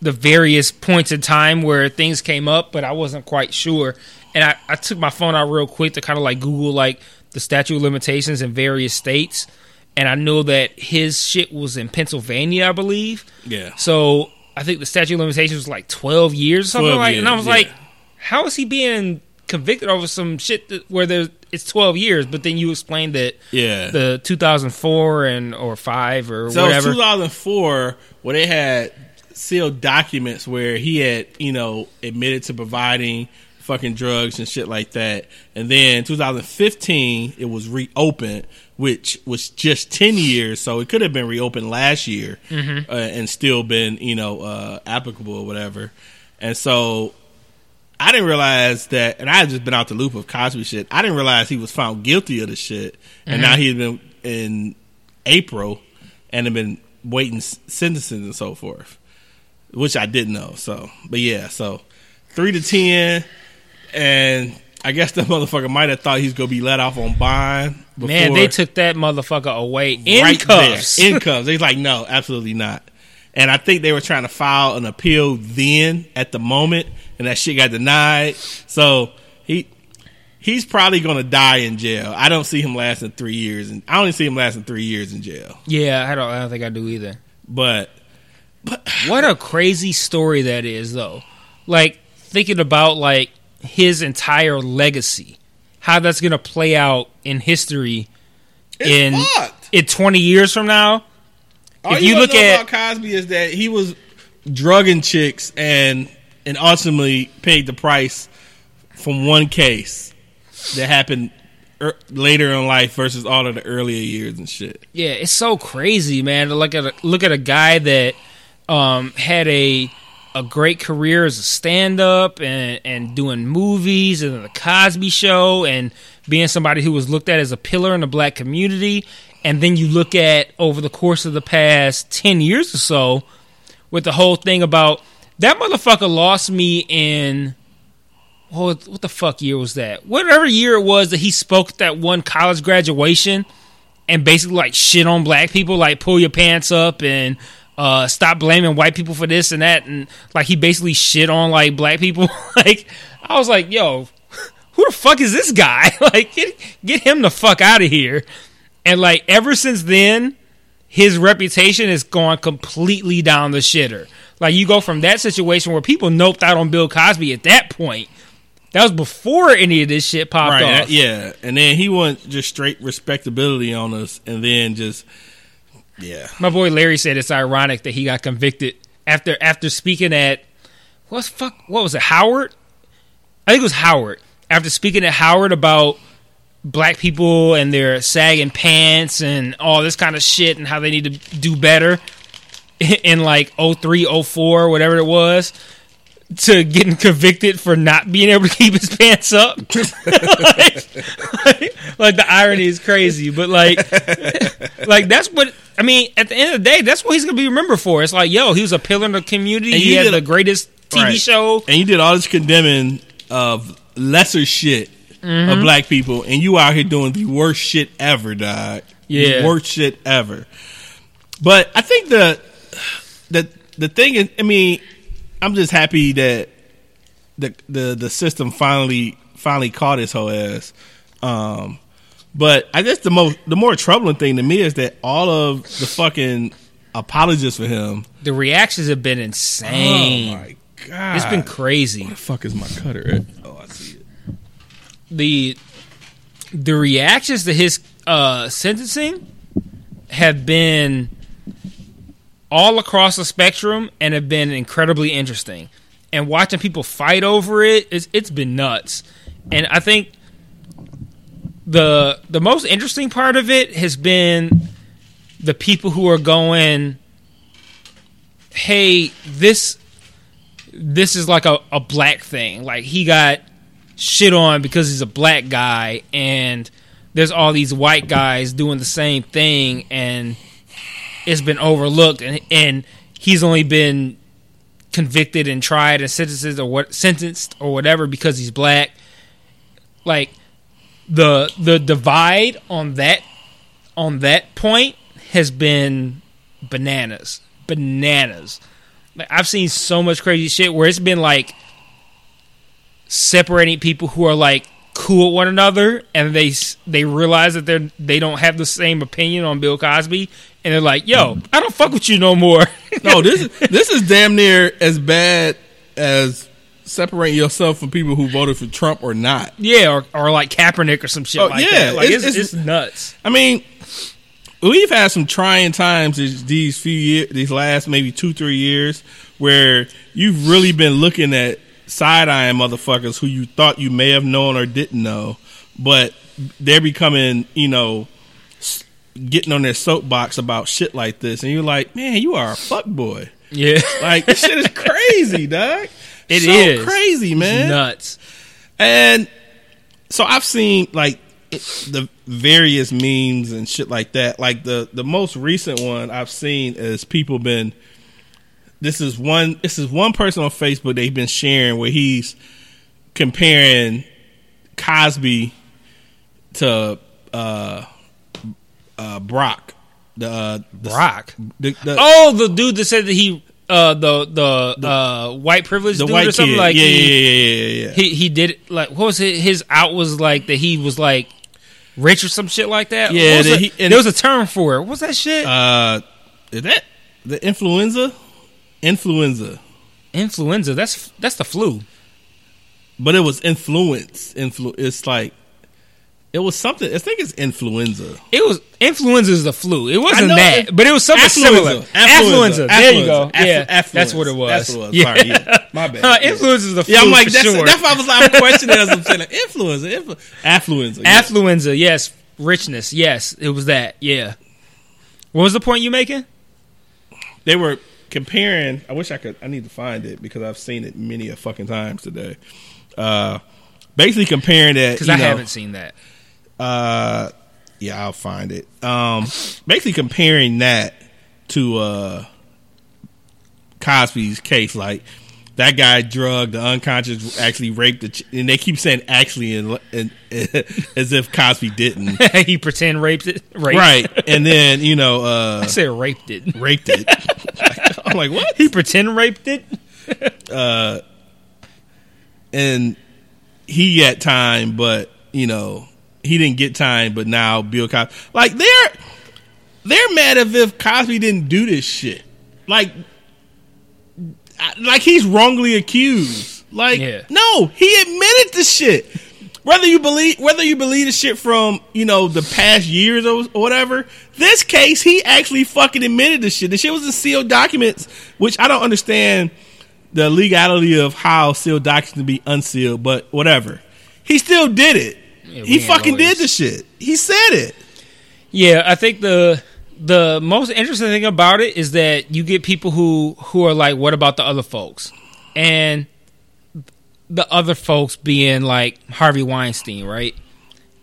the various points in time where things came up, but I wasn't quite sure. And I, I took my phone out real quick to kind of like Google like the statute limitations in various states, and I know that his shit was in Pennsylvania, I believe. Yeah. So I think the statute of limitations was like twelve years or something 12 like. And I was yeah. like, how is he being convicted over some shit that, where there's it's twelve years? But then you explained that Yeah. the 2004 and or five or So whatever. 2004 where they had sealed documents where he had, you know, admitted to providing fucking drugs and shit like that. And then 2015 it was reopened, which was just 10 years, so it could have been reopened last year uh, and still been, you know, uh, applicable or whatever. And so I didn't realize that, and I had just been out the loop of Cosby shit. I didn't realize he was found guilty of the shit, and now he's been in April and have been waiting sentences and so forth, which I didn't know. So, but yeah, so three to ten, and I guess the motherfucker might have thought he's gonna be let off on bond. Before, Man, they took that motherfucker away in right cuffs. there, in cuffs. He's like, no, absolutely not. And I think they were trying to file an appeal then at the moment, and that shit got denied. So he he's probably gonna die in jail. I don't see him lasting three years, and I only see him lasting three years in jail. yeah, I don't. I don't think I do either. But, But What a crazy story that is, though. Like thinking about like his entire legacy, how that's gonna play out in history it's in fucked. in twenty years from now. All if you, you look at- about Cosby is that he was drugging chicks and and ultimately paid the price from one case that happened er, later in life versus all of the earlier years and shit. Yeah, it's so crazy, man. To look at a, look at a guy that um, had a a great career as a stand up and and doing movies and the Cosby Show and being somebody who was looked at as a pillar in the black community. And then you look at over the course of the past ten years or so, with the whole thing about that motherfucker lost me in what what the fuck year was that? Whatever year it was that he spoke at that one college graduation and basically like shit on black people, like pull your pants up and uh, stop blaming white people for this and that, and like he basically shit on like black people. like I was like, yo, who the fuck is this guy? like get get him the fuck out of here. And like ever since then, his reputation has gone completely down the shitter. Like you go from that situation where people noped out on Bill Cosby at that point. That was before any of this shit popped Right. off. that- yeah. And then he went just straight respectability on us, and then just yeah. My boy Larry said it's ironic that he got convicted after after speaking at what's fuck what was it Howard? I think it was Howard. After speaking to Howard about black people and their sagging pants and all this kind of shit and how they need to do better in like 03, 04, whatever it was, to getting convicted for not being able to keep his pants up. like, like, like the irony is crazy, but like like that's what I mean. At the end of the day, that's what he's gonna be remembered for. It's like, yo, he was a pillar in the community. And he had did the greatest TV Right. show. And he did all this condemning of lesser shit Mm-hmm. of black people, and you out here doing the worst shit ever, dog. Yeah. the worst shit ever. But I think the the the thing is, I mean, I'm just happy that the the the system finally finally caught his whole ass. Um, but I guess the most the more troubling thing to me is that all of the fucking apologists for him. The reactions have been insane. Oh my god, it's been crazy. Where the fuck is my cutter at? The the reactions to his uh, sentencing have been all across the spectrum and have been incredibly interesting. And watching people fight over it, it's, it's been nuts. And I think the the most interesting part of it has been the people who are going, "Hey, this this is like a, a black thing. Like he got shit on because he's a black guy and there's all these white guys doing the same thing and it's been overlooked and and he's only been convicted and tried and sentenced or what sentenced or whatever because he's black. Like the the divide on that on that point has been bananas. Bananas. Like I've seen so much crazy shit where it's been like separating people who are like cool with one another, and they they realize that they're they don't have the same opinion on Bill Cosby, and they're like, "Yo, mm. I don't fuck with you no more." No, this is this is damn near as bad as separating yourself from people who voted for Trump or not. yeah, or, or like Kaepernick or some shit Oh, like yeah, that. Like it's- it's, it's- nuts. I mean, we've had some trying times these few years, these last maybe two, three years, where you've really been looking at side eyeing motherfuckers who you thought you may have known or didn't know, but they're becoming, you know, getting on their soapbox about shit like this, and you're like, man, you are a fuck boy. Yeah, Like this shit is crazy, dog. It so is. crazy, man. nuts. And so I've seen like it- the various memes and shit like that. Like the the most recent one I've seen is people been. This is one. This is one person on Facebook they've been sharing where he's comparing Cosby to uh, uh, Brock. The, uh, the Brock. The, the, Oh, the dude that said that he uh the the, uh white privilege dude white or something kid. like yeah, he, yeah, yeah, yeah, yeah. he he did it like what was it his out was like that he was like rich or some shit like that. Yeah, was he- and- there was a term for it. What was that shit? Uh, is that the influenza? Influenza, Influenza. That's that's the flu. but it was influence. Influ. It's like it was something. I think it's influenza. It was influenza is the flu. It wasn't that, it- but it was something Affluenza. similar. Affluenza. There you go. Affluenza. yeah, Afflu- that's what it was. That's what it was. Yeah. Sorry, yeah. My bad. Uh, influenza is the flu. Yeah, I'm like that's sure. that's why I was like I'm questioning as I'm saying like, influenza, influ- affluenza. yeah. Affluenza, yes. Richness, yes. It was that. Yeah. What was the point you making? they were comparing. I wish I could. I need to find it because I've seen it many a fucking times today. Uh, basically comparing that Because I know, haven't seen that. Uh, yeah, I'll find it. Um, basically comparing that to uh Cosby's case, like that guy drugged the unconscious, actually raped the, ch- and they keep saying actually, and, and as if Cosby didn't, he pretend raped it. Raped. right? And then you know, uh, I said raped it. raped it. I'm like, what? He pretend raped it. Uh, and he got time, but you know he didn't get time. But now Bill Cosby, like they're they're mad if if Cosby didn't do this shit, like like he's wrongly accused. Like Yeah. no, he admitted the shit. Whether you believe whether you believe the shit from you know the past years or, whatever, this case he actually fucking admitted the shit. The shit was in sealed documents, which I don't understand the legality of how sealed documents can be unsealed, but whatever. He still did it. Yeah, he fucking lawyers. did the shit. He said it. Yeah, I think the the most interesting thing about it is that you get people who who are like, "What about the other folks?" and the other folks being like Harvey Weinstein, right?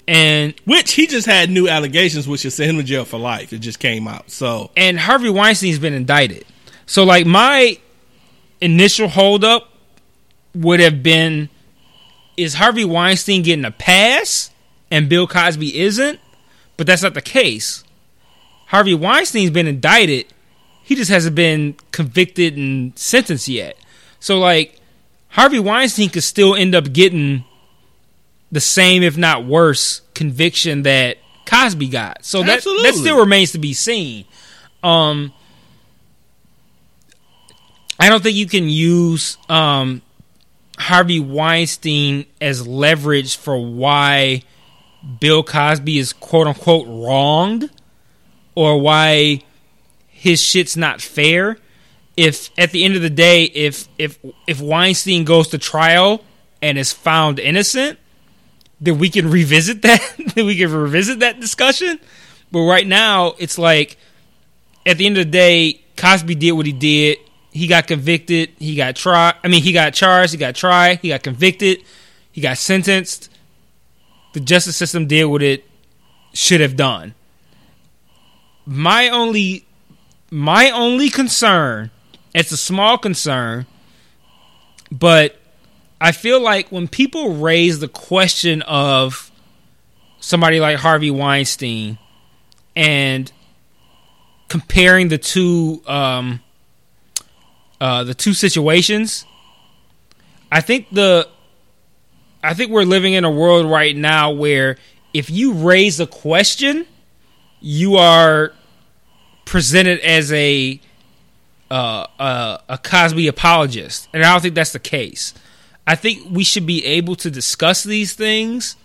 And Which he just had new allegations, which should send him to jail for life. It just came out. So and Harvey Weinstein's been indicted. So like my initial holdup would have been is Harvey Weinstein getting a pass and Bill Cosby isn't? But that's not the case. Harvey Weinstein's been indicted. He just hasn't been convicted and sentenced yet. So like Harvey Weinstein could still end up getting the same, if not worse, conviction that Cosby got. So that that still remains to be seen. Um, I don't think you can use um, Harvey Weinstein as leverage for why Bill Cosby is quote unquote wronged or why his shit's not fair. If at the end of the day, if if if Weinstein goes to trial and is found innocent, then we can revisit that. then we can revisit that discussion. But right now, it's like at the end of the day, Cosby did what he did. He got convicted. He got tried. I mean, he got charged. He got tried. He got convicted. He got sentenced. The justice system did what it should have done. My only, my only concern. It's a small concern, but I feel like when people raise the question of somebody like Harvey Weinstein and comparing the two um, uh, the two situations, I think the I think we're living in a world right now where if you raise a question, you are presented as a uh, uh, a Cosby apologist, and I don't think that's the case. I think we should be able to discuss these things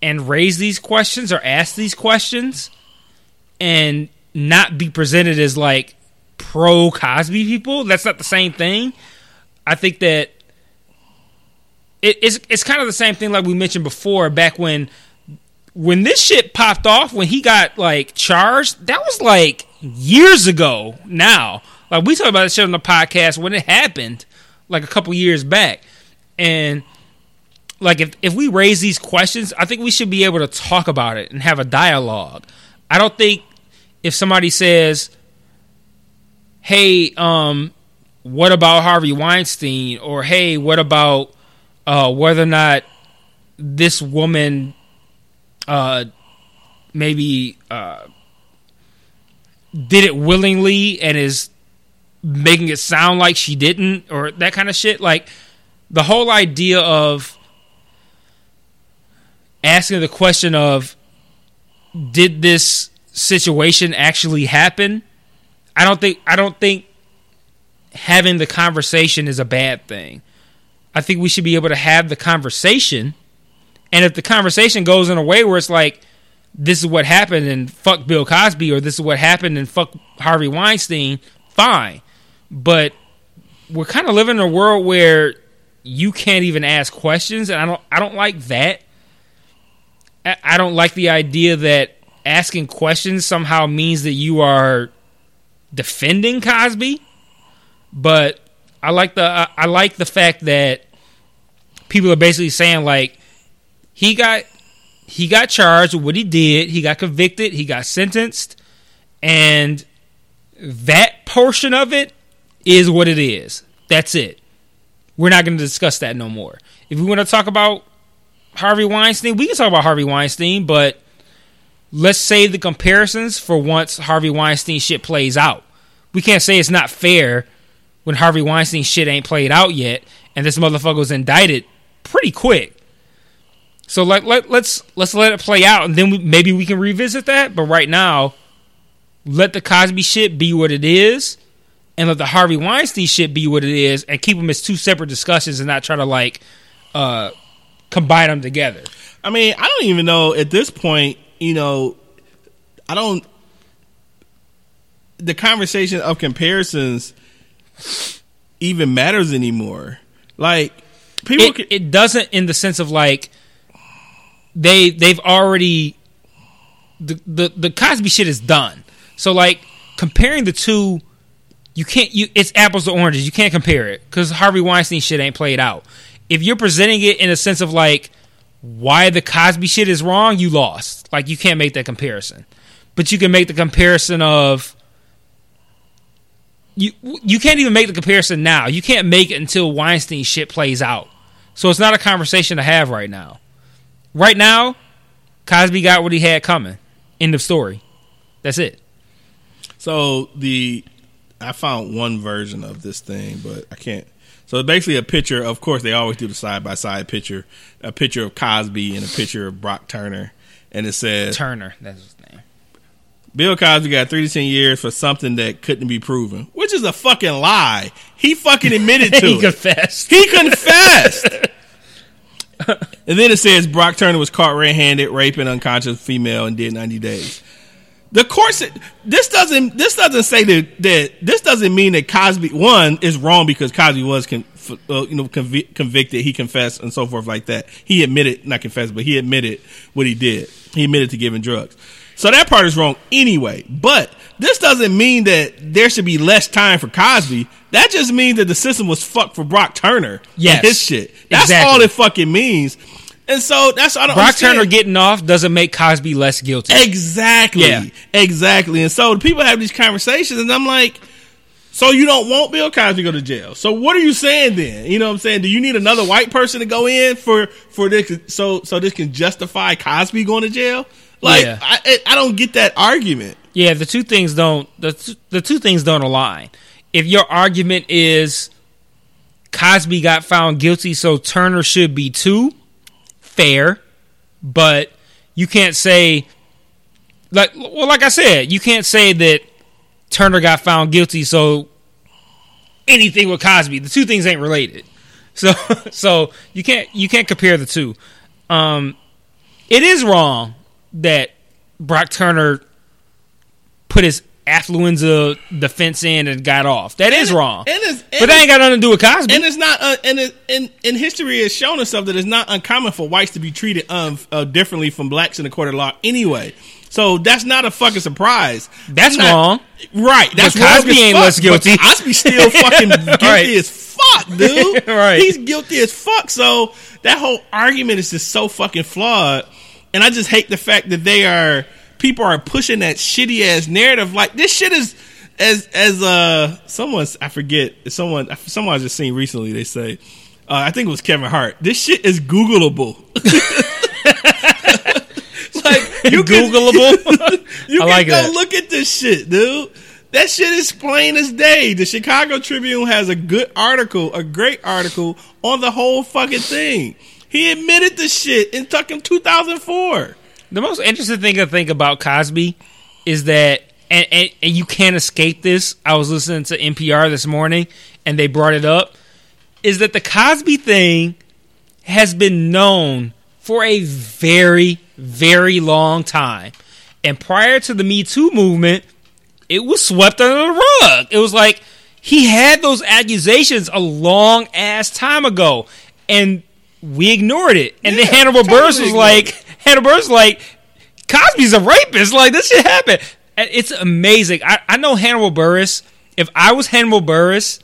and raise these questions or ask these questions, and not be presented as like pro Cosby people. That's not the same thing. I think that it, it's it's kind of the same thing like we mentioned before back when when this shit popped off when he got like charged. That was like years ago now. Like we talked about this shit on the podcast when it happened, like a couple years back, and like if if we raise these questions, I think we should be able to talk about it and have a dialogue. I don't think if somebody says, "Hey, um, what about Harvey Weinstein?" or "Hey, what about uh, whether or not this woman uh, maybe uh, did it willingly and is making it sound like she didn't or that kind of shit? Like the whole idea of asking the question of did this situation actually happen? I don't think i don't think having the conversation is a bad thing. I think we should be able to have the conversation and if the conversation goes in a way where it's like this is what happened and fuck bill cosby or this is what happened and fuck harvey weinstein fine. But we're kind of living in a world where you can't even ask questions and i don't i don't like that. I- don't like the idea that asking questions somehow means that you are defending Cosby, but I like the I like the fact that people are basically saying like he got he got charged with what he did, he got convicted, he got sentenced, and that portion of it is what it is. That's it. We're not going to discuss that no more. If we want to talk about Harvey Weinstein, we can talk about Harvey Weinstein, but let's save the comparisons for once Harvey Weinstein shit plays out. We can't say it's not fair when Harvey Weinstein shit ain't played out yet, and this motherfucker was indicted pretty quick. So like let let's let's let it play out, and then we, maybe we can revisit that. But right now, let the Cosby shit be what it is, and let the Harvey Weinstein shit be what it is, and keep them as two separate discussions, and not try to like uh, combine them together. I mean, I don't even know at this point, you know, I don't. The conversation of comparisons even matters anymore. Like, people it, can, it doesn't in the sense of like they they've already the, the the Cosby shit is done. So like comparing the two, you can't you it's apples to oranges. You can't compare it because Harvey Weinstein shit ain't played out. If you're presenting it in a sense of like why the Cosby shit is wrong, you lost. Like you can't make that comparison, but you can make the comparison of. You you can't even make the comparison now. You can't make it until Weinstein shit plays out. So it's not a conversation to have right now. Right now, Cosby got what he had coming. End of story. That's it. So the I found one version of this thing, but I can't. So it's basically a picture. Of course, they always do the side by side picture. A picture of Cosby and a picture of Brock Turner, and it says Turner, that's his name. Bill Cosby got three to ten years for something that couldn't be proven, which is a fucking lie. He fucking admitted to he it. confessed. He confessed. and then it says Brock Turner was caught red-handed raping unconscious female and did 90 days. The court said this doesn't this doesn't say that that this doesn't mean that Cosby one is wrong because Cosby was con, uh, you know convi- convicted, he confessed and so forth like that. He admitted not confessed, but he admitted what he did. He admitted to giving drugs. So that part is wrong anyway. But this doesn't mean that there should be less time for Cosby. That just means that the system was fucked for Brock Turner. Yes. and his shit. That's Exactly. all it fucking means. And so that's I don't Brock understand. Turner getting off doesn't make Cosby less guilty. Exactly. Yeah. Exactly. And so people have these conversations, and I'm like, so you don't want Bill Cosby to go to jail? So what are you saying then? You know what I'm saying? Do you need another white person to go in for for this so so this can justify Cosby going to jail? Like Yeah. I I- don't get that argument. Yeah, the two things don't the the two things don't align. If your argument is Cosby got found guilty, so Turner should be too, fair, but you can't say like well, like I said, you can't say that Turner got found guilty, so anything with Cosby, the two things ain't related. So so you can't you can't compare the two. Um, it is wrong that Brock Turner put his affluenza defense in and got off. That is wrong. And it's, and but that ain't got nothing to do with Cosby. And it's not, uh, and it, and, and history has shown us that it's not uncommon for whites to be treated um, uh, differently from blacks in the court of law anyway. So that's not a fucking surprise. That's Not- wrong. Right. That's But Cosby ain't fuck, less guilty. Cosby still fucking guilty Right. as fuck, dude. Right. He's guilty as fuck. So that whole argument is just so fucking flawed. And I just hate the fact that they are people are pushing that shitty ass narrative. Like this shit is as as uh someone I forget someone someone I just seen recently. They say uh, I think it was Kevin Hart. This shit is Googleable. like you Googleable. you I like go that. look at this shit, dude. That shit is plain as day. The Chicago Tribune has a good article, a great article on the whole fucking thing. He admitted the shit in fucking 2004. The most interesting thing I think about Cosby is that, and, and, and you can't escape this. I was listening to NPR this morning, and they brought it up. Is that the Cosby thing has been known for a very, very long time, and prior to the Me Too movement, it was swept under the rug. It was like he had those accusations a long ass time ago, and we ignored it. And then Hannibal totally Buress was ignored like, Hannibal was like, Cosby's a rapist. Like this shit happened. It's amazing. I, I know Hannibal Buress. If I was Hannibal Buress,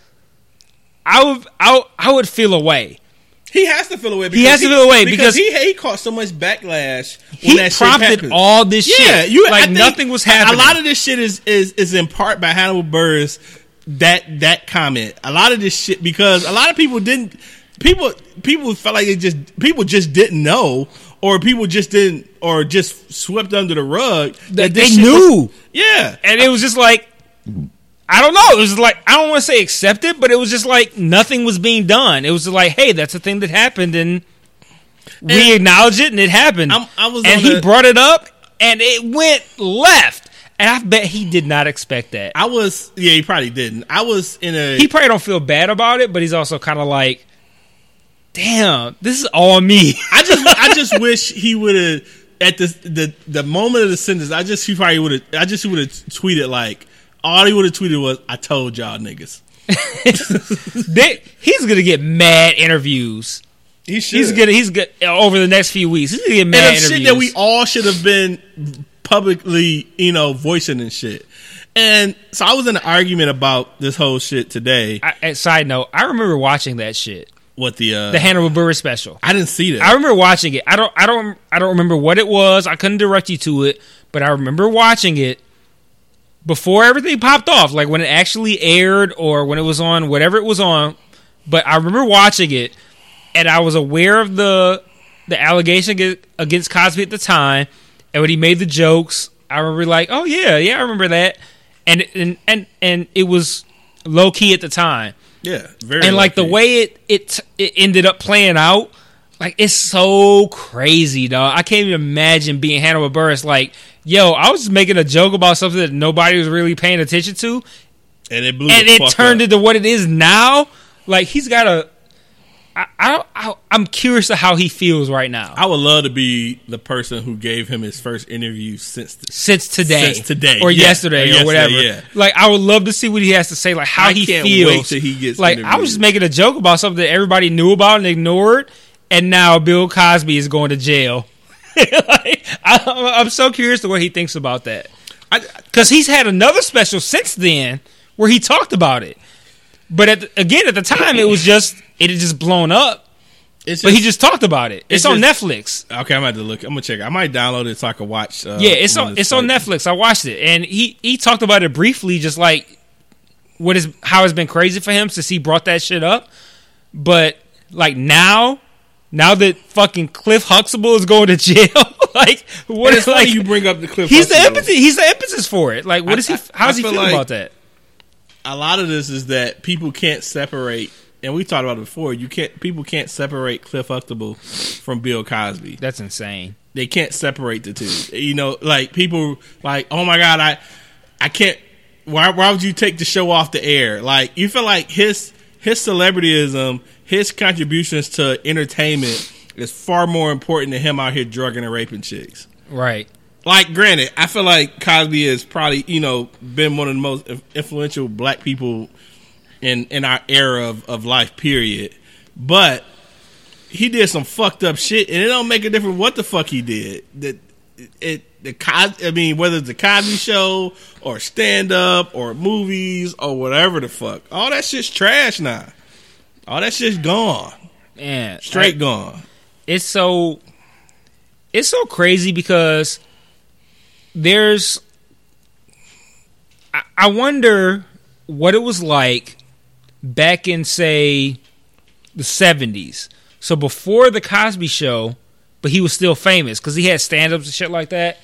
I would I, I would feel away. He has to feel away. He has to feel away because- he, he caught so much backlash. He when that prompted happened. all this Yeah, shit. you I like nothing was happening. A lot of this shit is is is in part by Hannibal Buress. That that comment. A lot of this shit because a lot of people didn't. People people felt like they just people just didn't know, or people just didn't, or just swept under the rug. That they shit was- knew. yeah, and it was just like I don't know. It was like I don't want to say accepted, but it was just like nothing was being done. It was like, hey, that's a thing that happened, and we And- acknowledge it, and it happened. I'm- I was and he the- brought it up, and it went left. And I bet he did not expect that. I was. Yeah, he probably didn't. I was in a. He probably don't feel bad about it, but he's also kind of like, damn, this is all me. I just I just wish he would have at the the the moment of the sentence. I just he probably would have. I just would have tweeted like all he would have tweeted was "I told y'all niggas." They, he's gonna get mad interviews. He should. He's gonna he's gonna over the next few weeks. He's gonna get mad of interviews. shit that we all should have been publicly, you know, voicing and shit. And so I was in an argument about this whole shit today. I, side note, I remember watching that shit, What the uh, the Hannibal Buress special. I didn't see that. I remember watching it. I don't, I don't, I don't remember what it was. I couldn't direct you to it, but I remember watching it before everything popped off, like when it actually aired or when it was on, whatever it was on. But I remember watching it, and I was aware of the the allegation against Cosby at the time, and when he made the jokes, I remember like, oh yeah, yeah, I remember that, and and and and it was low key at the time yeah, very. and like the way it, it it ended up playing out, like it's so crazy, dog. I can't even imagine being Hannibal Buress. Like, yo, I was just making a joke about something that nobody was really paying attention to, and it blew and it turned up. into what it is now. Like he's got a. I, I, I I'm curious to how he feels right now. I would love to be the person who gave him his first interview since. The, since today, Since today, or yeah. yesterday, Or or yesterday, whatever. yeah. Like, I would love to see what he has to say, like how I he feels. he gets like, I was just making a joke about something that everybody knew about and ignored, and now Bill Cosby is going to jail. like, I, I'm so curious to what he thinks about that because he's had another special since then where he talked about it. But at the, again, at the time, it was just it had just blown up. it's But he just talked about it. It's, It's on just- Netflix. okay. I'm about to look. I'm gonna check. it. I might download it so I can watch. Uh, Yeah, it's on it's on. Netflix. I watched it, and he he talked about it briefly, just like what is how it's been crazy for him since he brought that shit up. But like now, now that fucking Cliff Huxtable is going to jail, like what is like you bring up the Cliff. he's the impetus he's the impetus for it. Like what is he? I- How does he feel feel like- about that? A lot of this is that people can't separate and we talked about it before. You can't people can't separate Cliff Huxtable from Bill Cosby. That's insane. They can't separate the two. You know, like people like, oh my god, I I can't. Why why would you take the show off the air? Like you feel like his his celebrityism, his contributions to entertainment is far more important than him out here drugging and raping chicks. Right. Like, granted, I feel like Cosby has probably you know been one of the most influential black people in in our era of, of life. Period. But he did some fucked up shit, and it don't make a difference what the fuck he did. That it, the Cos- I mean, whether it's the Cosby Show or stand up or movies or whatever the fuck, all that shit's trash now. All that shit's gone, Man, straight gone. it's so it's so crazy because there's I, wonder what it was like back in say the 70s so before the cosby show but he was still famous because he had stand-ups and shit like that.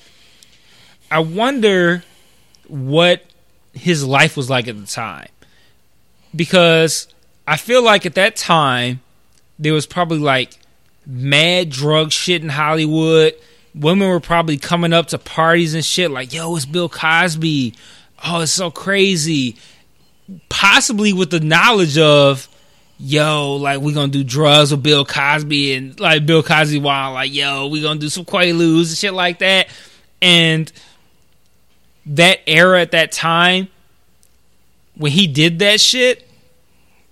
I wonder what his life was like at the time. Because i feel like at that time there was probably like mad drug shit in Hollywood. Women were probably coming up to parties and shit like, yo, it's Bill Cosby. Oh, it's so crazy. Possibly with the knowledge of, yo, like we gonna do drugs with Bill Cosby and like Bill Cosby while like, yo, we gonna do some Quaaludes and shit like that. And that era at that time, when he did that shit,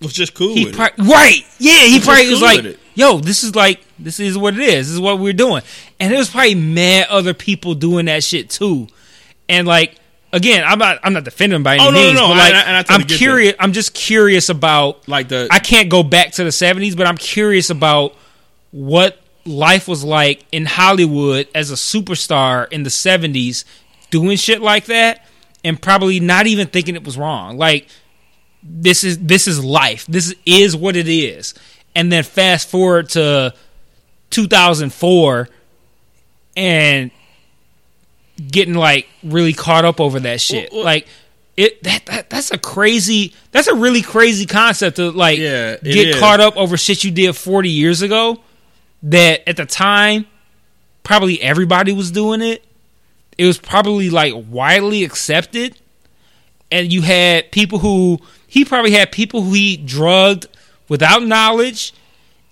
Was just cool he pro- right, yeah. He was probably cool was like, "Yo, this is like this is what it is. This is what we're doing." And there was probably mad other people doing that shit too. And like again, I'm not I'm not defending by oh, any Oh, no, no, means, no. but I- like I- and I totally I'm curious. I'm just curious about. Like the I can't go back to the '70s, but I'm curious about what life was like in Hollywood as a superstar in the '70s, doing shit like that, and probably not even thinking it was wrong. Like this is this is life. This is what it is. And then fast forward to 2004 and getting like really caught up over that shit. Well, well- like it that, that that's a crazy that's a really crazy concept to like Yeah, get is. caught up over shit you did 40 years ago that at the time probably everybody was doing it. It was probably like widely accepted and you had people who he probably had people who he drugged without knowledge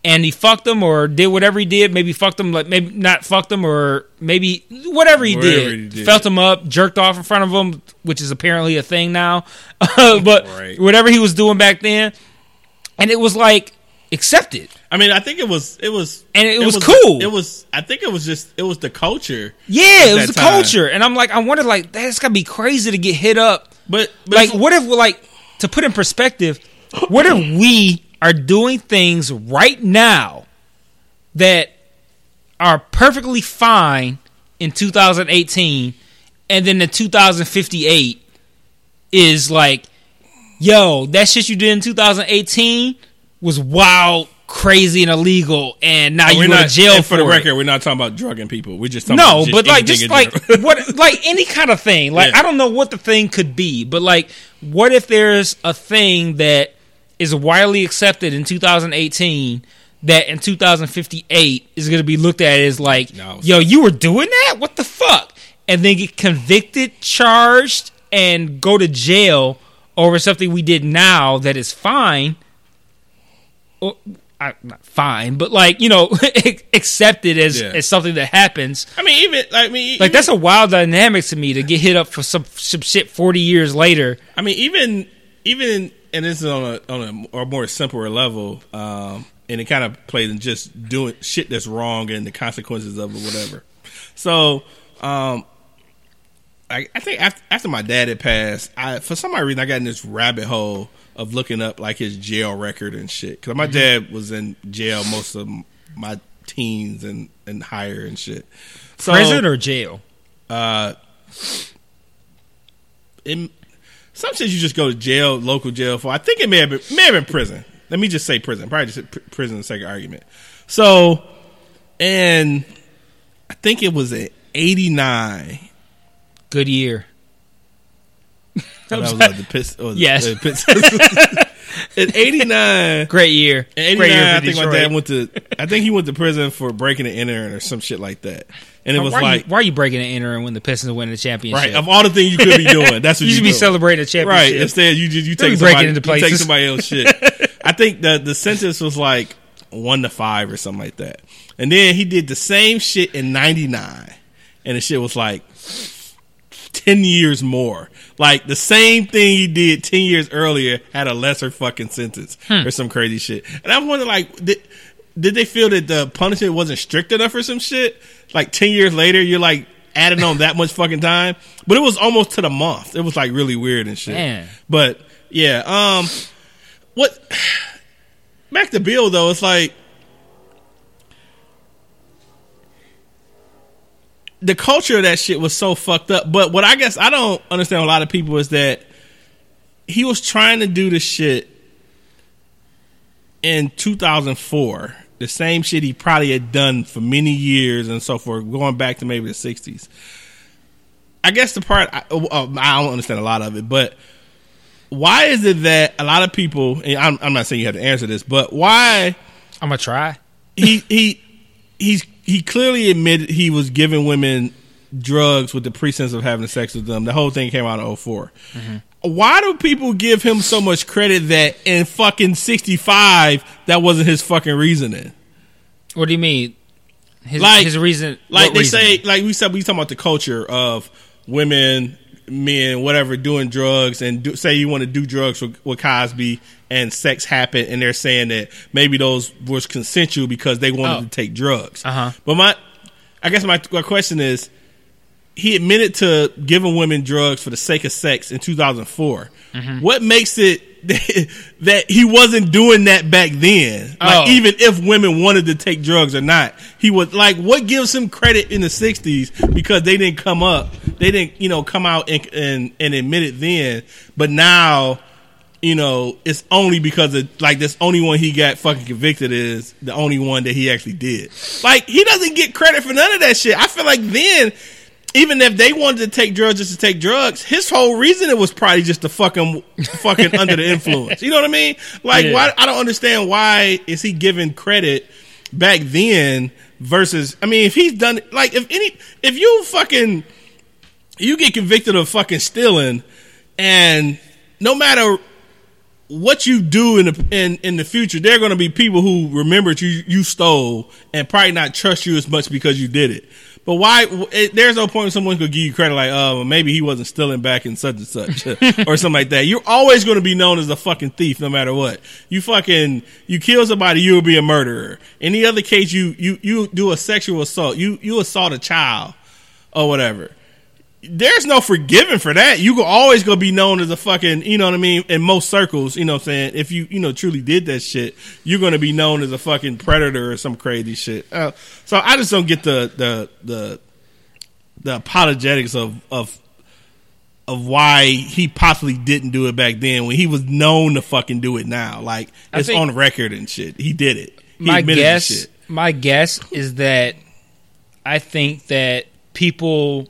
and he fucked them or did whatever he did maybe fucked them like maybe not fucked them or maybe whatever he, Whatever did, he did. felt them up jerked off in front of them which is apparently a thing now but Right. whatever he was doing back then and it was like accepted I mean, I think it was it was And it was cool. It was. I think it was just it was the culture. yeah it was the time. culture and i'm like i wonder like that's gotta be crazy to get hit up But, but like what if like to put in perspective what if we are doing things right now that are perfectly fine in 2018 and then the 2058 is like yo that shit you did in 2018 was wild crazy and illegal and now you we're go not to jail and for the it. record. We're not talking about drugging people. We're just talking No, but like just like what like any kind of thing. Like Yeah. I don't know what the thing could be, but like what if there's a thing that is widely accepted in 2018 that in 2058 is going to be looked at as like, No, yo, you were doing that? What the fuck? And then get convicted, charged, and go to jail over something we did now that is fine. Or, I, not fine, but like you know, accepted as Yeah. as something that happens. I mean, even I mean, Like even- that's a wild dynamic to me to get hit up for some some shit forty years later. I mean, even even and this is on a on a, more simpler level, um, and it kind of plays in just doing shit that's wrong and the consequences of it, whatever. So, um, I, I think after, after my dad had passed, I for some odd reason I got in this rabbit hole of looking up like his jail record and shit because my dad was in jail most of my teens and and higher and shit. So, Prison or jail? uh, in some shit you just go to jail, local jail for. I think it may have been may have been prison. Let me just say prison. Probably just pr- prison. The second argument. So, and I think it was in '89. Good year. That was like the piss. Or the, Yes. the in '89. Great year. In 89, I think my dad went to. I think he went to prison for breaking and entering or some shit like that. And it was why, like, you, why are you breaking and entering when the Pistons win the championship? right of all the things you could be doing, that's what you you, should be doing. celebrating a championship. Right. Instead, you just you take breaking somebody, into you take somebody else shit. I think the the sentence was like one to five or something like that. And then he did the same shit in '99, and the shit was like ten years more. Like the same thing he did ten years earlier had a lesser fucking sentence Hmm. or some crazy shit. And I wonder, like, did, did they feel that the punishment wasn't strict enough or some shit? Like ten years later, you're like adding on that much fucking time, but it was almost to the month. It was like really weird and shit. Man. But yeah, um, what? Back to Bill though, it's like the culture of that shit was so fucked up. But what I guess I don't understand a lot of people is that he was trying to do the shit in 2004, the same shit he probably had done for many years and so forth, going back to maybe the 60s. I guess the part I, uh, I don't understand a lot of it, but why is it that a lot of people? And I'm, I'm not saying you have to answer this, but why I'm gonna try. he he he's he clearly admitted he was giving women drugs with the pretense of having sex with them. The whole thing came out in 4 Why do people give him so much credit that in fucking 65 that wasn't his fucking reasoning? What do you mean? His, Like- his reason, Like they reasoning? say, like we said, we talking about the culture of women, men, whatever, doing drugs, and do, say you want to do drugs with, with Cosby, and sex happened, and they're saying that maybe those was consensual because they wanted Oh. to take drugs. Uh-huh. But my, I guess my, my question is, he admitted to giving women drugs for the sake of sex in 2004. Mm-hmm. What makes it that he wasn't doing that back then? Like Oh. even if women wanted to take drugs or not, he was like, what gives him credit in the 60s because they didn't come up, they didn't, you know, come out and and, and admit it then, but now. You know, it's only because of like this only one he got fucking convicted is the only one that he actually did. Like he doesn't get credit for none of that shit. I feel like then even if they wanted to take drugs just to take drugs, his whole reason it was probably just to fucking fucking under the influence. You know what I mean? Like Yeah. why I don't understand why is he giving credit back then versus I mean if he's done like if any if you fucking you get convicted of fucking stealing and no matter what you do in the in, in the future, there are going to be people who remembered you you stole and probably not trust you as much because you did it. But why? It, there's no point someone could give you credit like, oh, maybe he wasn't stealing back in such and such or something like that. You're always going to be known as a fucking thief, no matter what. You fucking you kill somebody, you'll be a murderer. Any other case, you you you do a sexual assault, you you assault a child or whatever there's no forgiving for that. You go always gonna be known as a fucking, you know what I mean, in most circles, you know what I'm saying? If you, you know, truly did that shit, you're gonna be known as a fucking predator or some crazy shit. Uh, so I just don't get the the the the apologetics of of of why he possibly didn't do it back then when he was known to fucking do it now. Like I it's on record and shit. He did it. He my guess shit. my guess is that I think that people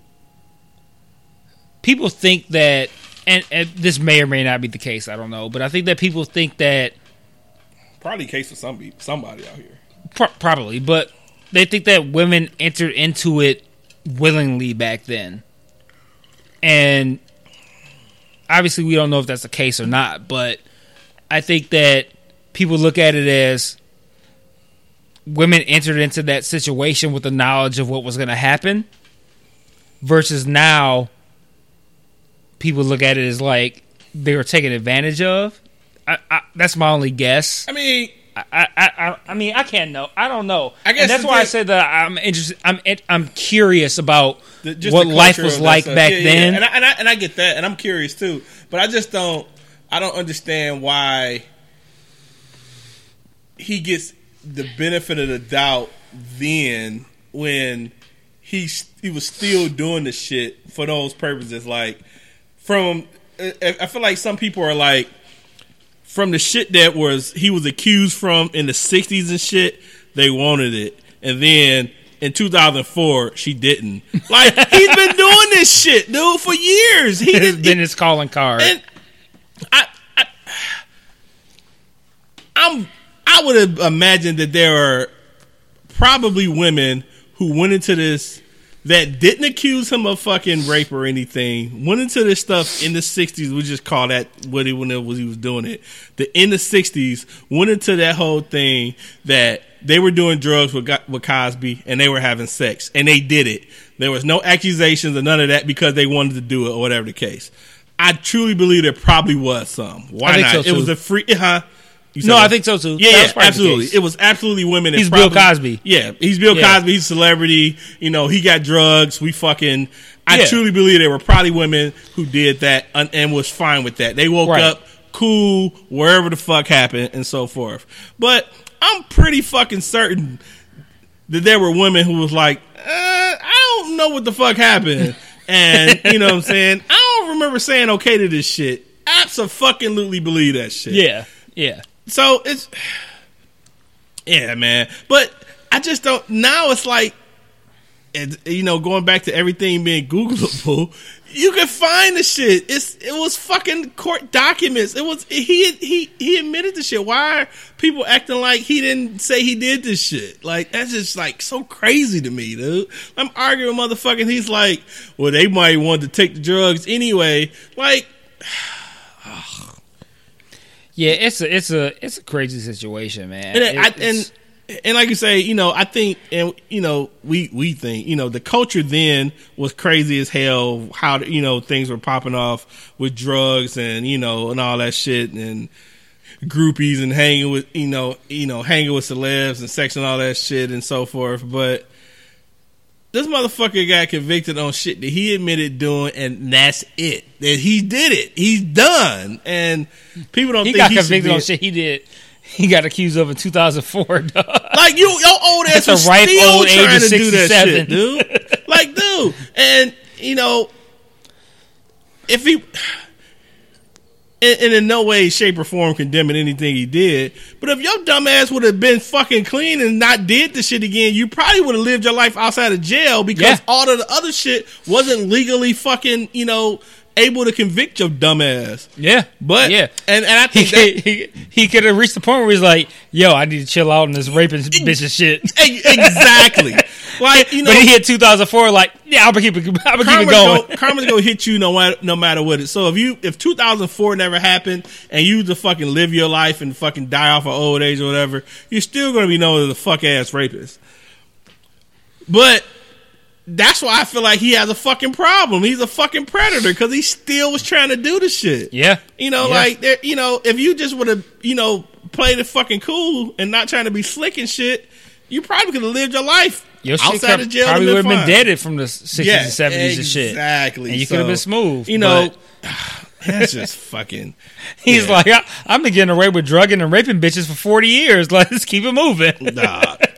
people think that and, and this may or may not be the case, I don't know, but I think that people think that Probably case of some somebody out here. pro- probably, but they think that women entered into it willingly back then. And obviously we don't know if that's the case or not, but I think that people look at it as women entered into that situation with the knowledge of what was going to happen versus now people look at it as like they were taken advantage of. I, I, that's my only guess. I mean, I, I, I, I mean, I can't know. I don't know. I guess and that's why I thing- said that I'm interested. I'm, I'm curious about The- what life was like stuff. back Yeah, yeah, then. And, I, and I and I get that, and I'm curious too. But I just don't. I don't understand why he gets the benefit of the doubt then when he he was still doing the shit for those purposes. Like from, I feel like some people are like from the shit that was he was accused from in the '60s and shit. They wanted it, and then in 2004 she didn't. Like he's been doing this shit, dude, for years. he has been his calling card. and I, I, I'm I would have imagined that there are probably women who went into this that didn't accuse him of fucking rape or anything. Went into this stuff in the '60s. We just call that what he when it was he was doing it. The in the '60s went into that whole thing that they were doing drugs with with Cosby and they were having sex and they did it. There was no accusations or none of that because they wanted to do it or whatever the case. I truly believe there probably was some. Why I think not? so, it was a free, huh? No, what? I think so too. Yeah, That yeah absolutely. It was absolutely women. that He's Bill Cosby. Yeah, he's Bill Yeah. Cosby. He's a celebrity. You know, he got drugs. We fucking. I Yeah. truly believe there were probably women who did that and, and was fine with that. They woke Right. up cool wherever the fuck happened and so forth. But I'm pretty fucking certain that there were women who was like, uh, I don't know what the fuck happened. And you know what I'm saying? I don't remember saying okay to this shit. Absolutely believe that shit. Yeah, yeah. So it's yeah, man. But I just don't. Now it's like, you know, going back to everything being Googleable, you can find the shit. It's it was fucking court documents. It was he he he admitted the shit. Why are people acting like he didn't say he did this shit? Like that's just like so crazy to me, dude. I'm arguing motherfucking. He's like, well, they might want to take the drugs anyway. Like. Ah. Yeah, it's a it's a it's a crazy situation, man. and, I, and and like you say, you know, I think, and you know, we we think, you know, the culture then was crazy as hell. How you know things were popping off with drugs and you know and all that shit and groupies and hanging with you know you know hanging with celebs and sex and all that shit and so forth. But this motherfucker got convicted on shit that he admitted doing, and that's it. That he did it. He's done, and people don't he think got he convicted on shit he did. He got accused of in 2004. dog. Like you, your old ass was ripe still old trying to do that shit, dude. like, dude, and you know, if he, and, and in no way, shape, or form condemning anything he did, but if your dumb ass would have been fucking clean and not did the shit again, you probably would have lived your life outside of jail because Yeah. all of the other shit wasn't legally fucking, you know, able to convict your dumb ass. Yeah, But yeah, and and I he think that, he, he could have reached the point where he's like, "Yo, I need to chill out on this raping bitch and shit." Exactly. Like you know, but he hit 2004, like, yeah, I'm gonna keep it, I'm gonna keep it karma's going. Go, karma's gonna hit you no matter no matter what it. So if you if 2004 never happened and you to fucking live your life and fucking die off of old age or whatever, you're still gonna be known as a fuck ass rapist. But that's why I feel like he has a fucking problem. He's a fucking predator because he still was trying to do the shit. Yeah. You know, Yeah. like there, you know, if you just would have, you know, played it fucking cool and not trying to be slick and shit, you probably could have lived your life Your shit outside prob- of jail. probably would have been fine. deaded from the 60s Yeah, and 70s and shit. Exactly. And you could have been smooth. You know, but that's just fucking. he's yeah. like, I, I've been getting away with drugging and raping bitches for 40 years. Let's keep it moving. Nah.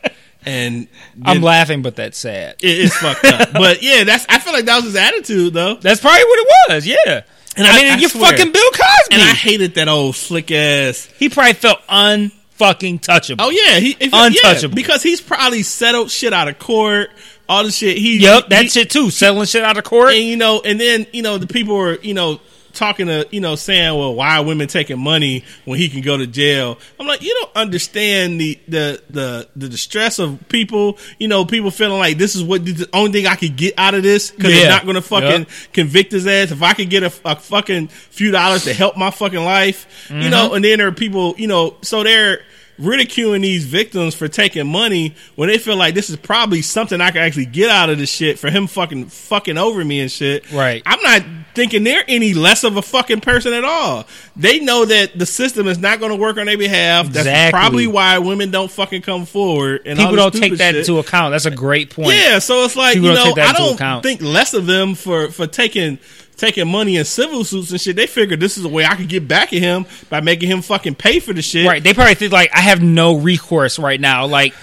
And I'm laughing, but that's sad. it- it's fucked up. But yeah, that's. I feel like that was his attitude though. That's probably what it was. Yeah. And I, I- mean, I you're swear. fucking Bill Cosby. And I hated that old slick ass. he probably felt unfucking touchable. Oh yeah, he if, Untouchable. yeah, because he's probably settled shit out of court. All the shit he. Yep, that he- shit too. Settling shit out of court. And you know, and then you know the people were you know talking to you know saying, well, why are women taking money when he can go to jail? I'm like, you don't understand the the the the distress of people. You know, people feeling like this is what the only thing I could get out of this because Yeah. they're not going to fucking Yep. convict his ass. If I could get a, a fucking few dollars to help my fucking life, you Mm-hmm. know, and then there are people, you know, so they're ridiculing these victims for taking money when they feel like this is probably something I can actually get out of this shit for him fucking fucking over me and shit. Right. I'm not thinking they're any less of a fucking person at all. They know that the system is not going to work on their behalf. That's Exactly. probably why women don't fucking come forward. And People don't take that shit. into account. That's a great point. Yeah, so it's like People you know I don't think less of them for for taking taking money in civil suits and shit. They figured this is a way I could get back at him by making him fucking pay for the shit. Right. They probably think like I have no recourse right now. Like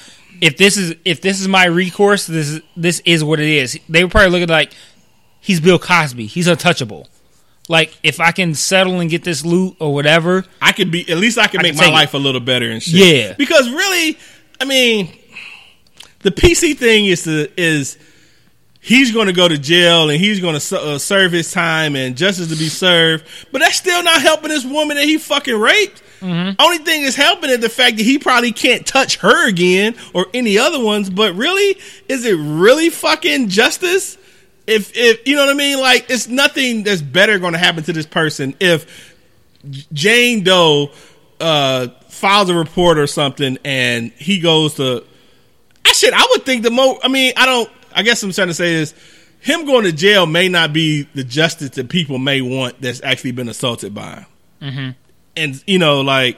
if this is if this is my recourse, this is this is what it is. They were probably looking like he's Bill Cosby. He's untouchable. Like if I can settle and get this loot or whatever, I could be at least I can I make can my take it. life a little better and shit. Yeah. Because really, I mean, the PC thing is the is he's going to go to jail and he's going to uh, serve his time and justice to be served. But that's still not helping this woman that he fucking raped. Only thing is helping is the fact that he probably can't touch her again or any other ones. But really, is it really fucking justice? If if you know what I mean, like it's nothing that's better going to happen to this person if Jane Doe uh, files a report or something and he goes to. I shit. I would think the mo. I mean, I don't. I guess I'm trying to say is him going to jail may not be the justice that people may want that's actually been assaulted by him. Mm-hmm. And you know, like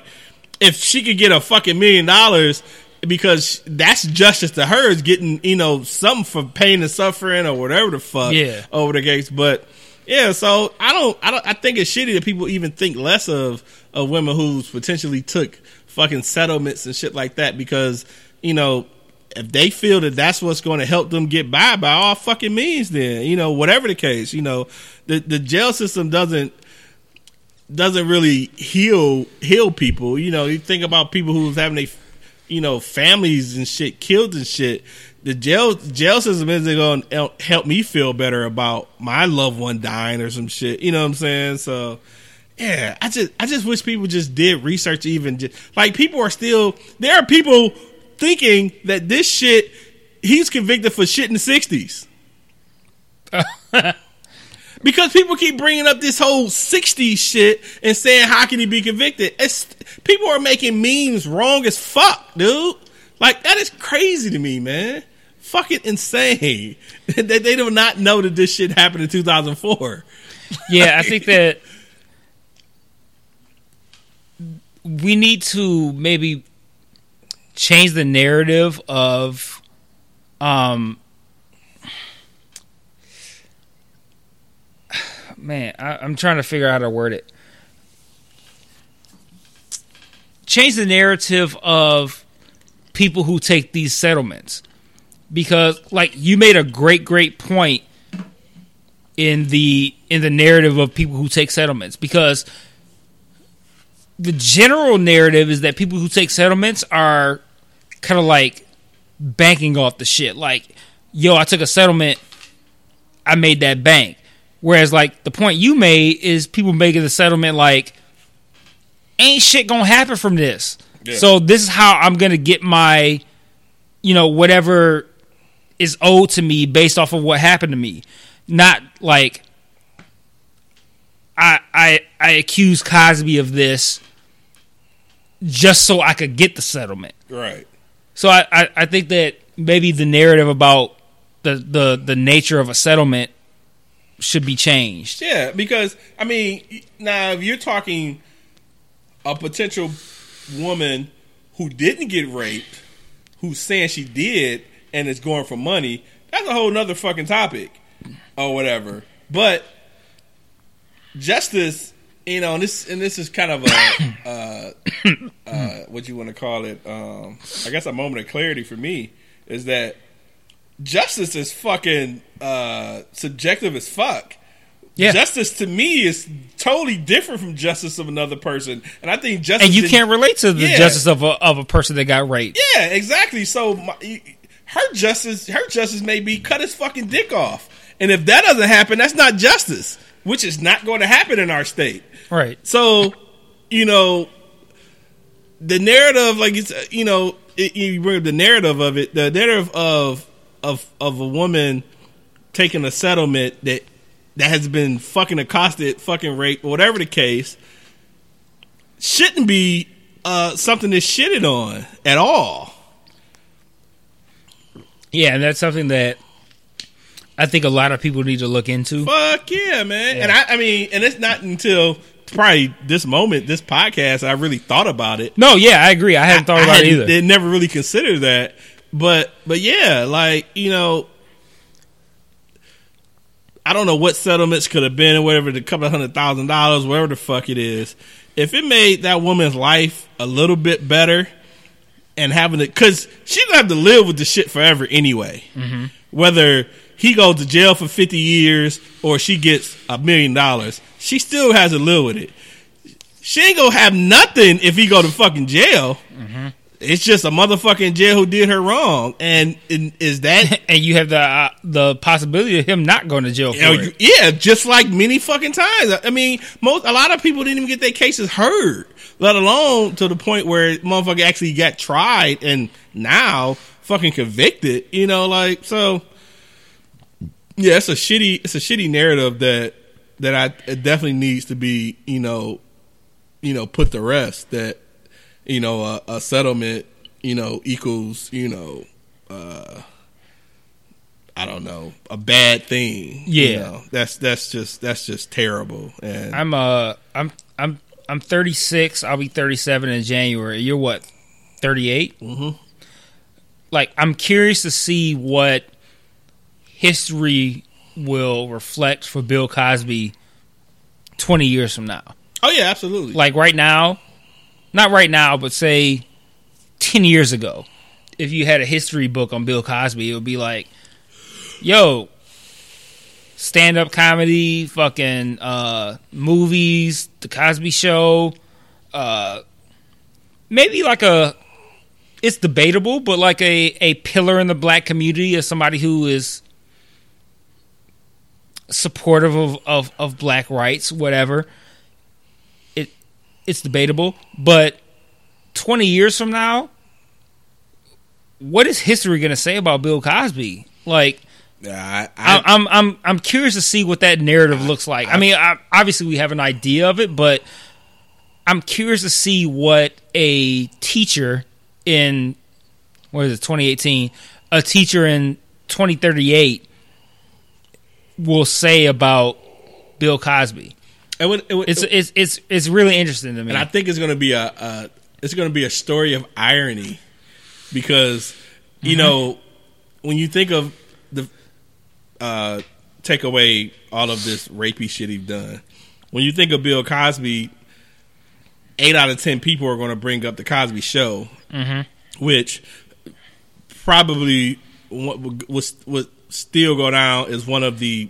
if she could get a fucking million dollars because that's justice to her is getting you know something for pain and suffering or whatever the fuck Yeah. over the gates, But yeah, so I don't, I don't, I think it's shitty that people even think less of of women who's potentially took fucking settlements and shit like that because you know if they feel that that's what's going to help them get by by all fucking means, then you know whatever the case, you know the the jail system doesn't doesn't really heal heal people. You know, you think about people who's having they, you know, families and shit killed and shit. The jail jail system isn't going to help me feel better about my loved one dying or some shit. You know what I'm saying? So. Yeah, I just I just wish people just did research even just, like people are still there are people thinking that this shit he's convicted for shit in the 60s. Because people keep bringing up this whole 60s shit and saying, how can he be convicted? It's, people are making memes wrong as fuck, dude. Like, that is crazy to me, man. Fucking insane. that they do not know that this shit happened in 2004. Yeah, I think that we need to maybe change the narrative of um man I, i'm trying to figure out how to word it. Change the narrative of people who take these settlements. Because like you made a great great point in the in the narrative of people who take settlements. Because the general narrative is that people who take settlements are kind of like banking off the shit like yo i took a settlement i made that bank whereas like the point you made is people making the settlement like ain't shit gonna happen from this Yeah. so this is how i'm gonna get my you know whatever is owed to me based off of what happened to me not like I I I accuse Cosby of this just so I could get the settlement. Right. So I, I, I think that maybe the narrative about the, the the nature of a settlement should be changed. Yeah, because I mean, now if you're talking a potential woman who didn't get raped, who's saying she did and is going for money, that's a whole nother fucking topic or whatever. But justice, you know, and this and this is kind of a uh, uh, what you want to call it. Um, I guess a moment of clarity for me is that justice is fucking uh, subjective as fuck. Yeah. Justice to me is totally different from justice of another person, and I think justice. And you in- can't relate to the Yeah. justice of a of a person that got raped. Yeah, exactly. So my, her justice, her justice may be cut his fucking dick off, and if that doesn't happen, that's not justice, which is not going to happen in our state. Right. So, you know, the narrative, like it's, you know, it, you bring up the narrative of it, the narrative of of of a woman taking a settlement that that has been fucking accosted, fucking raped, whatever the case, shouldn't be uh, something that's shitted on at all. Yeah, and that's something that I think a lot of people need to look into. Fuck yeah, man. And I, I mean, and it's not until probably this moment, this podcast, I really thought about it. No, yeah, I agree. I hadn't thought I about it either. They never really considered that, but but yeah, like you know, I don't know what settlements could have been, whatever, the couple hundred thousand dollars, whatever the fuck it is. If it made that woman's life a little bit better, and having it, because she's gonna have to live with the shit forever anyway. Mm-hmm. Whether he goes to jail for fifty years or she gets a million dollars, she still has to live with it. She ain't gonna have nothing if he go to fucking jail. it's just a motherfucking jail who did her wrong, and, and is that and you have the uh, the possibility of him not going to jail for You know, it. yeah, just like many fucking times. I mean, most a lot of people didn't even get their cases heard, let alone to the point where motherfucker actually got tried and now fucking convicted. You know, like so. Yeah, it's a shitty, it's a shitty narrative that that I it definitely needs to be, you know, you know, put to rest. That you know, a, a settlement, you know, equals, you know, uh, I don't know, a bad thing. you Yeah. know. that's that's just that's just terrible. And I'm uh I'm I'm I'm 36. I'll be 37 in January. You're what? 38. Mm-hmm. Like I'm curious to see what history will reflect for Bill Cosby 20 years from now. oh yeah, absolutely. Like right now, not right now, but say 10 years ago, if you had a history book on Bill Cosby, it would be like, yo, stand up comedy, fucking uh, movies, The Cosby Show, uh, maybe like a, it's debatable, but like a, a pillar in the black community as somebody who is supportive of, of, of black rights, whatever. It it's debatable, but twenty years from now, what is history going to say about Bill Cosby? Like, Yeah, I, I, I'm I'm I'm curious to see what that narrative looks like. I mean, I, obviously we have an idea of it, but I'm curious to see what a teacher in what is it 2018, a teacher in 2038 will say about Bill Cosby. it would, it would, It's it's it's it's really interesting to me. and I think it's going to be a, a it's going to be a story of irony because you Mm-hmm. know when you think of the uh, take away all of this rapey shit he's done. When you think of Bill Cosby, eight out of ten people are going to bring up the Cosby Show, Mm-hmm. which probably was would still go down as one of the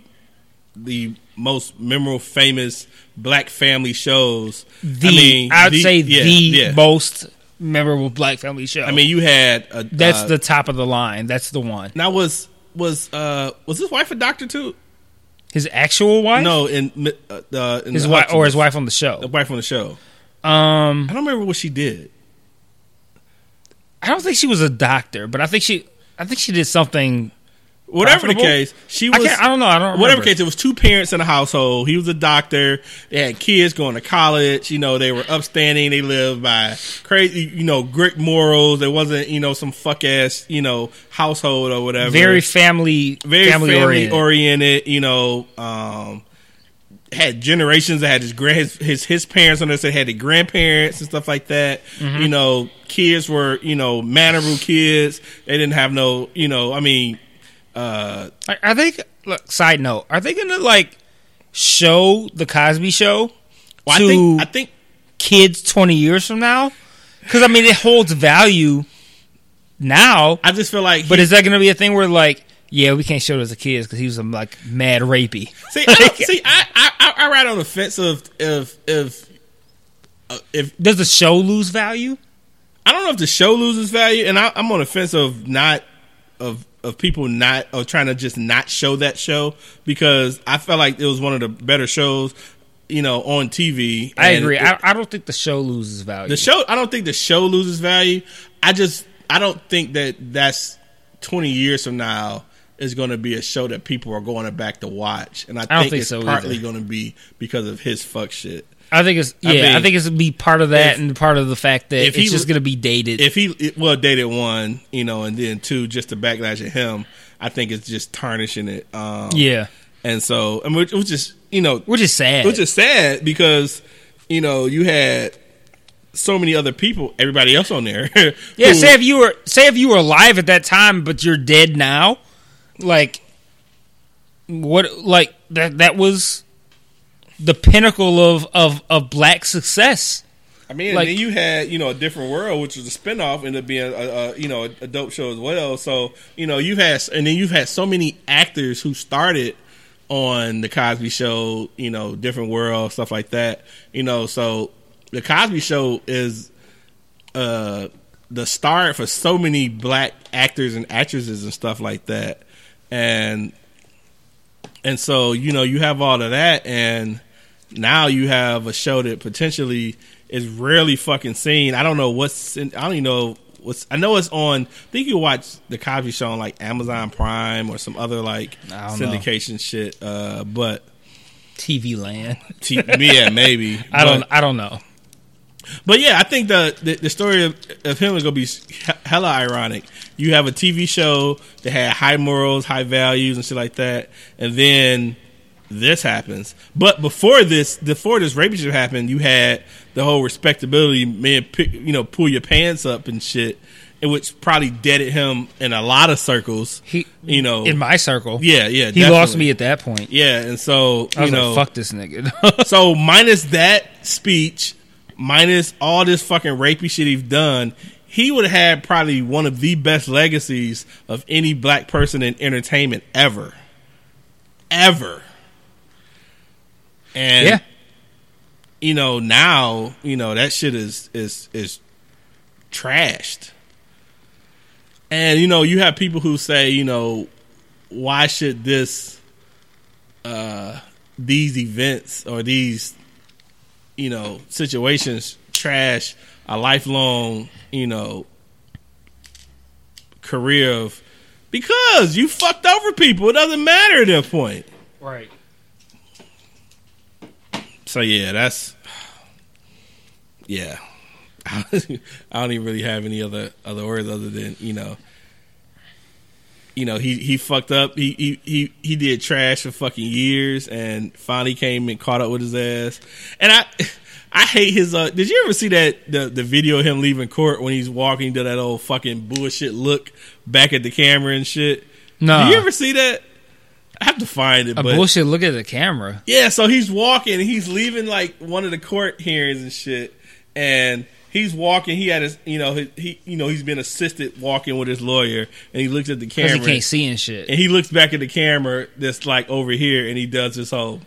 the most memorable, famous black family shows. the I mean, I'd the- say yeah, the yeah. most memorable black family show. I mean, you had a, that's uh, the top of the line. That's the one. now was was uh was his wife a doctor too? His actual wife, No, in uh, uh, in his wife or his wife on the show. the wife on the show. Um, I don't remember what she did. I don't think she was a doctor, but I think she, I think she did something. Whatever the case, she I was. can't. I don't know. I don't. Whatever remember. case, it was two parents in a household. He was a doctor. They had kids going to college. You know, they were upstanding. They lived by crazy, you know, great morals. There wasn't, you know, some fuck ass, you know, household or whatever. Very family, very family, family, oriented. oriented. You know, um, had generations that had his grand his his, his parents on this that had the grandparents and stuff like that. Mm-hmm. You know, kids were you know mannerable kids. They didn't have no you know. I mean, uh, Are- they? Look, side note: Are they gonna like show the Cosby Show well, I to think I think kids twenty years from now? Because I mean, it holds value now. I just feel like. But he- is that gonna be a thing where like, yeah, we can't show it as a kid because he was like mad rapey? see, I see, I, I I I ride on the fence of if if uh, if Does the show lose value? I don't know if the show loses value, and I, I'm on the fence of not of of people not of trying to just not show that show because I felt like it was one of the better shows, you know, on TV. I agree. it- I, I don't think the show loses value. the show, I don't think the show loses value. I just I don't think that that's 20 years from now is going to be a show that people are going back to watch, and I, don't think, think it's so partly going to be because of his fuck shit. I think it's yeah. I I, mean, think it's be part of that if- and part of the fact that if it's he- just going to be dated. if he well dated one, you know, and then two, just the backlash at him, I think it's just tarnishing it. Um, yeah, and so I mean, which, which is you know, which is sad. which is sad because you know you had so many other people, everybody else on there. yeah, who- say if you were say if you were alive at that time, but you're dead now, like what? Like that? That was the pinnacle of of of black success. I mean, like- and then you had you know a different world, which was a spinoff, ended up being a, a you know a, a dope show as well. So you know you've had, and then you've had so many actors who started on the Cosby Show, you know, different world stuff like that. You know, so the Cosby Show is uh the start for so many black actors and actresses and stuff like that, and and so you know you have all of that, and now you have a show that potentially is rarely fucking seen. I don't know what's in, I don't even know what's I know it's on. I think you watch the Cosby Show on like Amazon Prime or some other like don't know. syndication shit. Uh, but TV land. t- yeah, maybe I don't. I don't know. But yeah, I think the the, the story of, of him is gonna be hella ironic. You have a TV show that had high morals, high values, and shit like that, and then this happens. But before this, before this rape shit happened, you had the whole respectability man, pick, you know, pull your pants up and shit, and which probably deaded him in a lot of circles. He, You know, in my circle, yeah, yeah, he lost me at that point. Yeah, and so I was you know, like, "Fuck this nigga." so minus that speech, minus all this fucking rapey shit he's done, he would have had probably one of the best legacies of any black person in entertainment ever. Ever. And Yeah. you know, now, you know, that shit is is is trashed. And you know, you have people who say, you know, why should this uh these events or these you know situations trash a lifelong you know career of because you fucked over people it doesn't matter at that point right. So yeah that's yeah i don't even really have any other other words other than you know you know he he fucked up he he he, he did trash for fucking years and finally came and caught up with his ass and i I hate his. Uh, did you ever see that the the video of him leaving court when he's walking to that old fucking bullshit look back at the camera and shit? No, Did you ever see that? I have to find it. a but bullshit. Look at the camera. yeah, so he's walking and he's leaving like one of the court hearings and shit, and he's walking. He had his, you know, he, he you know, he's been assisted walking with his lawyer, and he looks at the camera, he can't see and shit. and he looks back at the camera that's like over here, and he does this whole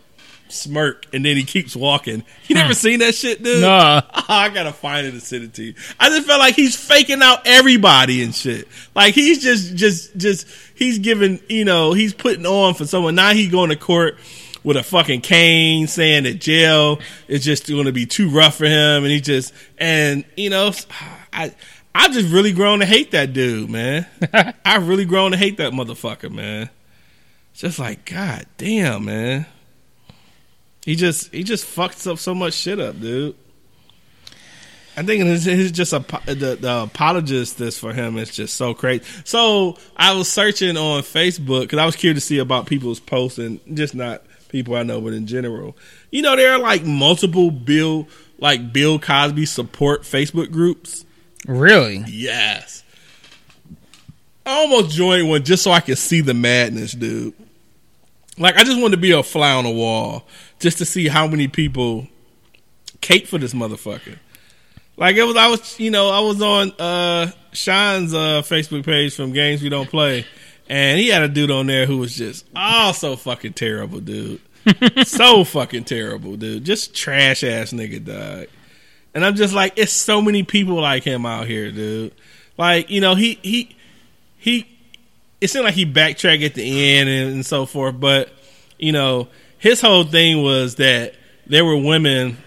smirk, and then he keeps walking. You never hmm. seen that shit, dude? Nah. Oh, I gotta find it and send it to you. I just felt like he's faking out everybody and shit. Like he's just, just, just, he's giving, you know, he's putting on for someone. Now he's going to court with a fucking cane, saying that jail is just going to be too rough for him, and he just, and you know, I. I've just really grown to hate that dude, man. I've really grown to hate that motherfucker, man. Just like, god damn, man. He just he just fucks up so much shit up, dude. I think it's, it's just a the, the apologist this for him is just so crazy. So I was searching on Facebook because I was curious to see about people's posts and just not people I know, but in general. You know, there are like multiple Bill like Bill Cosby support Facebook groups. Really? Yes. I almost joined one just so I could see the madness, dude. Like I just wanted to be a fly on the wall just to see how many people cape for this motherfucker. Like it was I was you know, I was on uh Sean's uh Facebook page from Games We Don't Play and he had a dude on there who was just oh so fucking terrible, dude. so fucking terrible, dude. Just trash ass nigga, dog. And I'm just like, it's so many people like him out here, dude. Like, you know, he he he it seemed like he backtracked at the end and, and so forth, but you know, his whole thing was that there were women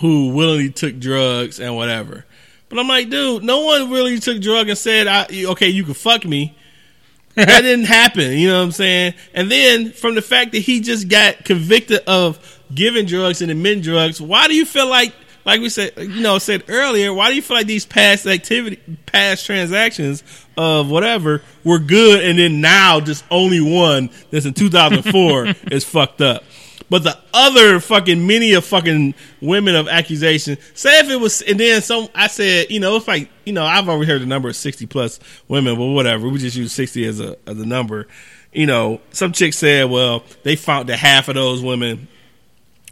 who willingly took drugs and whatever. But I'm like, dude, no one really took drug and said, I, okay, you can fuck me. that didn't happen. You know what I'm saying? And then from the fact that he just got convicted of giving drugs and admitting drugs, why do you feel like, like we said, you know, said earlier, why do you feel like these past activity, past transactions of whatever were good, and then now just only one that's in 2004 is fucked up? But the other fucking many of fucking women of accusation. Say if it was, and then some. I said, you know, it's like you know, I've already heard the number of sixty plus women, but whatever. We just use sixty as a as a number. You know, some chick said, well, they found that half of those women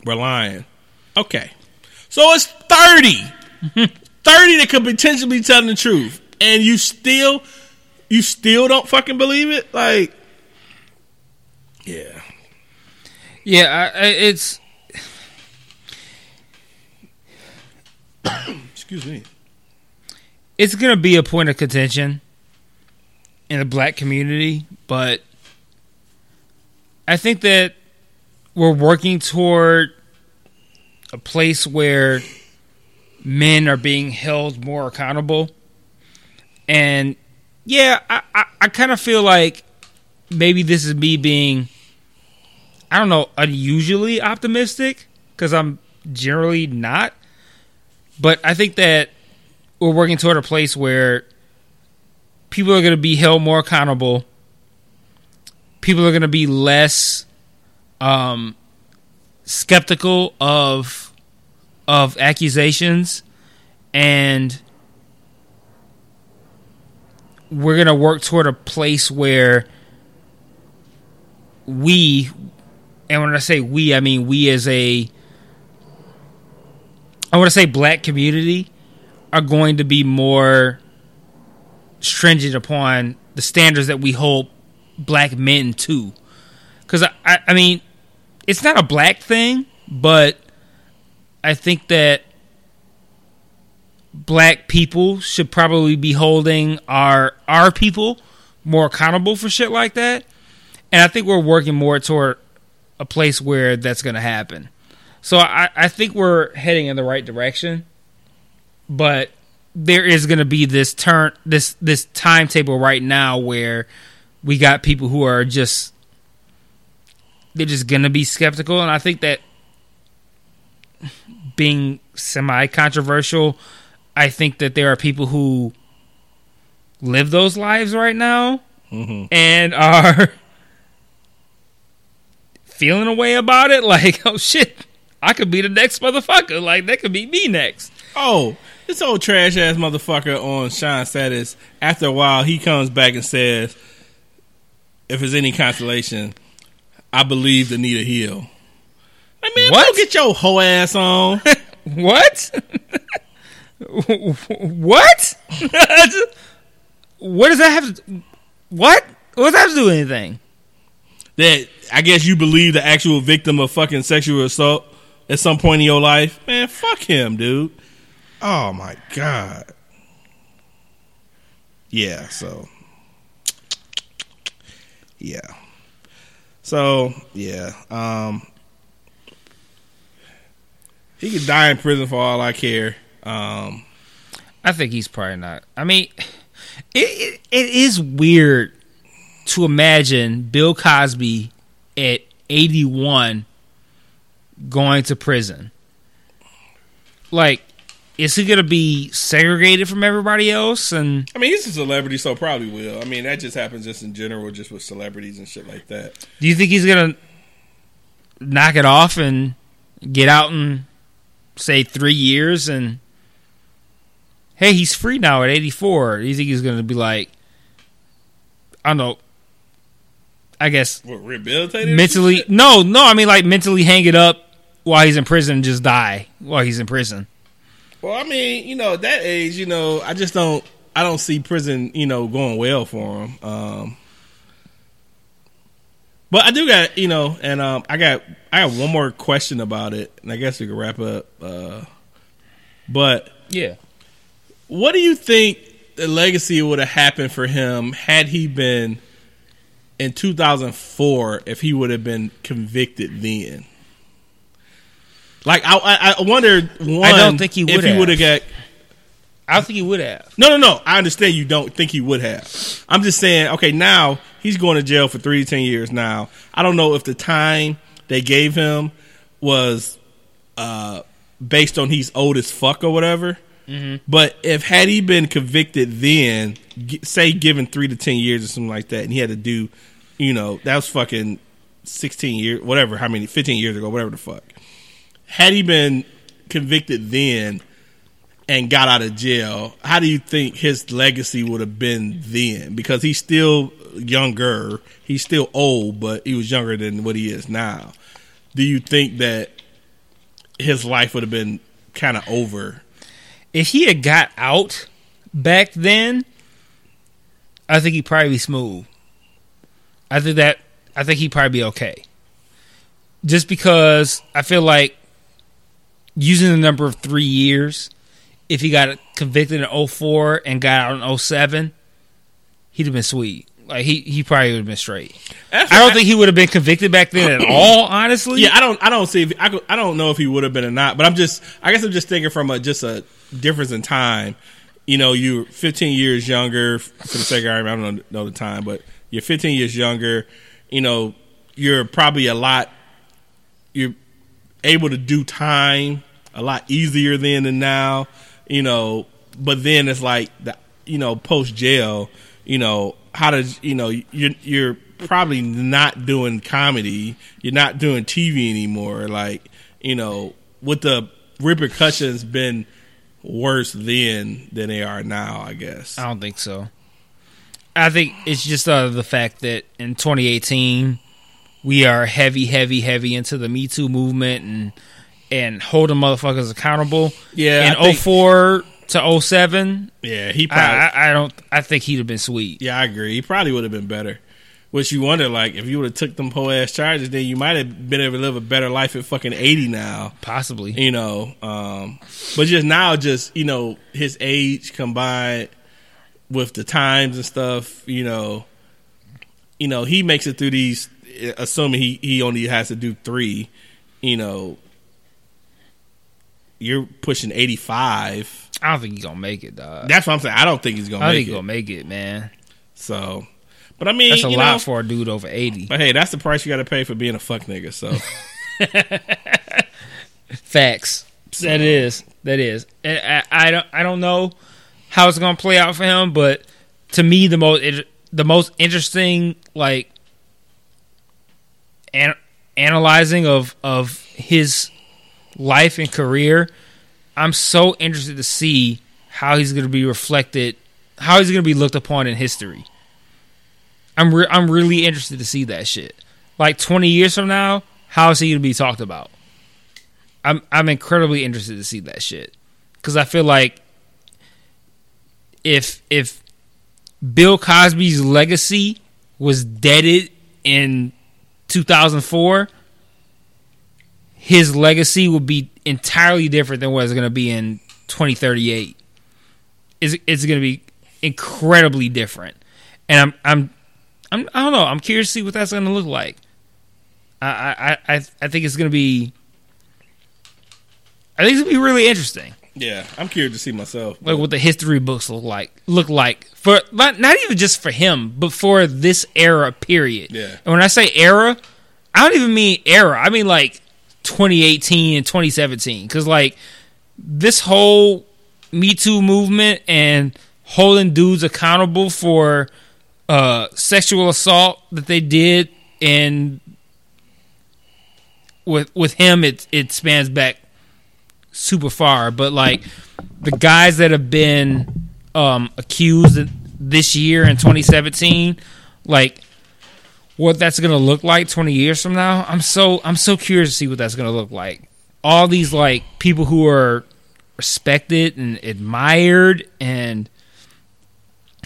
were lying. Okay, so it's 30. 30 that could potentially be telling the truth, and you still, you still don't fucking believe it. Like, yeah. Yeah, I, I, it's Excuse me. it's gonna be a point of contention in the black community, but I think that we're working toward a place where men are being held more accountable. And yeah, I, I, I kind of feel like maybe this is me being, I don't know, unusually optimistic because I'm generally not. But I think that we're working toward a place where people are going to be held more accountable. People are going to be less um, skeptical of of accusations, and we're going to work toward a place where we, and when I say we, I mean we as a, I want to say black community, are going to be more stringent upon the standards that we hold black men to. Because I, I, I mean, it's not a black thing, but I think that black people should probably be holding our our people more accountable for shit like that. And I think we're working more toward a place where that's going to happen. So I, I think we're heading in the right direction, but there is going to be this turn this this timetable right now where we got people who are just they're just to be skeptical, and I think that being semi controversial, I think that there are people who live those lives right now Mm-hmm. and are feeling a way about it. Like, oh shit, I could be the next motherfucker. Like, that could be me next. Oh, this old trash ass motherfucker on Shine status. After a while, he comes back and says, "If it's any consolation, I believe Anita Hill." Like, man, What? don't get your hoe ass on. What? what? what does that have to? What? What does that have to do with anything? that I guess you believe the actual victim of fucking sexual assault at some point in your life. Man, fuck him, dude. Oh my god. Yeah. So. Yeah. So yeah. Um. He could die in prison for all I care. Um. I think he's probably not. I mean, it, it it is weird to imagine Bill Cosby at 81 going to prison. Like, is he going to be segregated from everybody else? And I mean, he's a celebrity, so probably will. I mean, that just happens just in general, just with celebrities and shit like that. do you think he's going to knock it off and get out in, say, three years? And hey, he's free now at 84. Do you think he's going to be like, I don't know, I guess What rehabilitated? mentally no no i mean like mentally hang it up while he's in prison and just die while he's in prison Well, I mean, you know, at that age, you know, I just don't, I don't see prison, you know, going well for him. Um, but I do got, you know, and um, I got, I got one more question about it, and I guess we can wrap up. Uh, but yeah what do you think the legacy would have happened for him had he been in 2004 if he would have been convicted then? Like I, I, I wonder. One, I don't think he if would he have. would have got i don't think he would have no, no, no. I understand you don't think he would have. I'm just saying, okay, now he's going to jail for three to ten years now. I don't know if the time they gave him was uh, based on he's old as fuck or whatever. But if had he been convicted then, say given three to ten years or something like that, and he had to do, you know, that was fucking sixteen years, whatever, how many, fifteen years ago, whatever the fuck. Had he been convicted then, and got out of jail, how do you think his legacy would have been then? Because he's still younger, he's still old, but he was younger than what he is now. Do you think that his life would have been kind of over? if he had got out back then i think he'd probably be smooth i think that i think he'd probably be okay just because i feel like using the number of three years if he got convicted in 04 and got out in 07, he'd have been sweet. Like he he probably would have been straight. That's I don't think he would have been convicted back then at all. Honestly, Yeah, I don't. I don't see. If, I, could- I don't know if he would have been or not. But I'm just. I guess I'm just thinking from a just a difference in time. You know, you're 15 years younger. For the sake of argument, I don't know the time, but you're 15 years younger. You know, you're probably a lot. You're able to do time a lot easier then than now. You know, but then it's like the you know post jail. You know how does you know you're you're probably not doing comedy. You're not doing TV anymore. Like you know, with the repercussions been worse then than they are now. I guess. I don't think so. I think it's just uh, the fact that in 2018 we are heavy, heavy, heavy into the Me Too movement and and holding motherfuckers accountable. Yeah, in I think- 04 to 07, Yeah, he I, probably. I, I don't. I think he'd have been sweet. yeah, I agree. He probably would have been better. Which you wonder, like, if you would have took them whole ass charges, then you might have been able to live a better life at fucking eighty now. Possibly. you know um but just now just you know his age combined with the times and stuff you know you know he makes it through these assuming he he only has to do three you know you're pushing 85 I don't think he's gonna make it, dog. that's what i'm saying i don't think he's gonna I make think he's it gonna make it, man. so but i mean That's a lot know, for a dude over 80. but hey that's the price you gotta pay for being a fuck nigga so Facts. That is. That is. And I, I don't. I don't know how it's gonna play out for him, but to me, the most it- the most interesting like an, analyzing of of his life and career. I'm so interested to see how he's going to be reflected, how he's going to be looked upon in history. I'm re- I'm really interested to see that shit. Like 20 years from now, how is he going to be talked about? I'm I'm incredibly interested to see that shit because I feel like if if Bill Cosby's legacy was deaded in 2004, his legacy would be entirely different than what it's going to be in 2038. It's it's going to be incredibly different, and I'm I'm I'm I don't know. I'm curious to see what that's going to look like. I I I I think it's going to be. I think it's gonna be really interesting, yeah i'm curious to see myself like what the history books look like. Look like for not not even just for him, but for this era period. Yeah. And when I say era, I don't even mean era. I mean like 2018 and 2017, because like this whole Me Too movement and holding dudes accountable for uh, sexual assault that they did and with with him it it spans back super far but like the guys that have been um accused this year in 2017 like what that's to look like 20 years from now i'm so i'm so curious to see what that's to look like. All these like people who are respected and admired and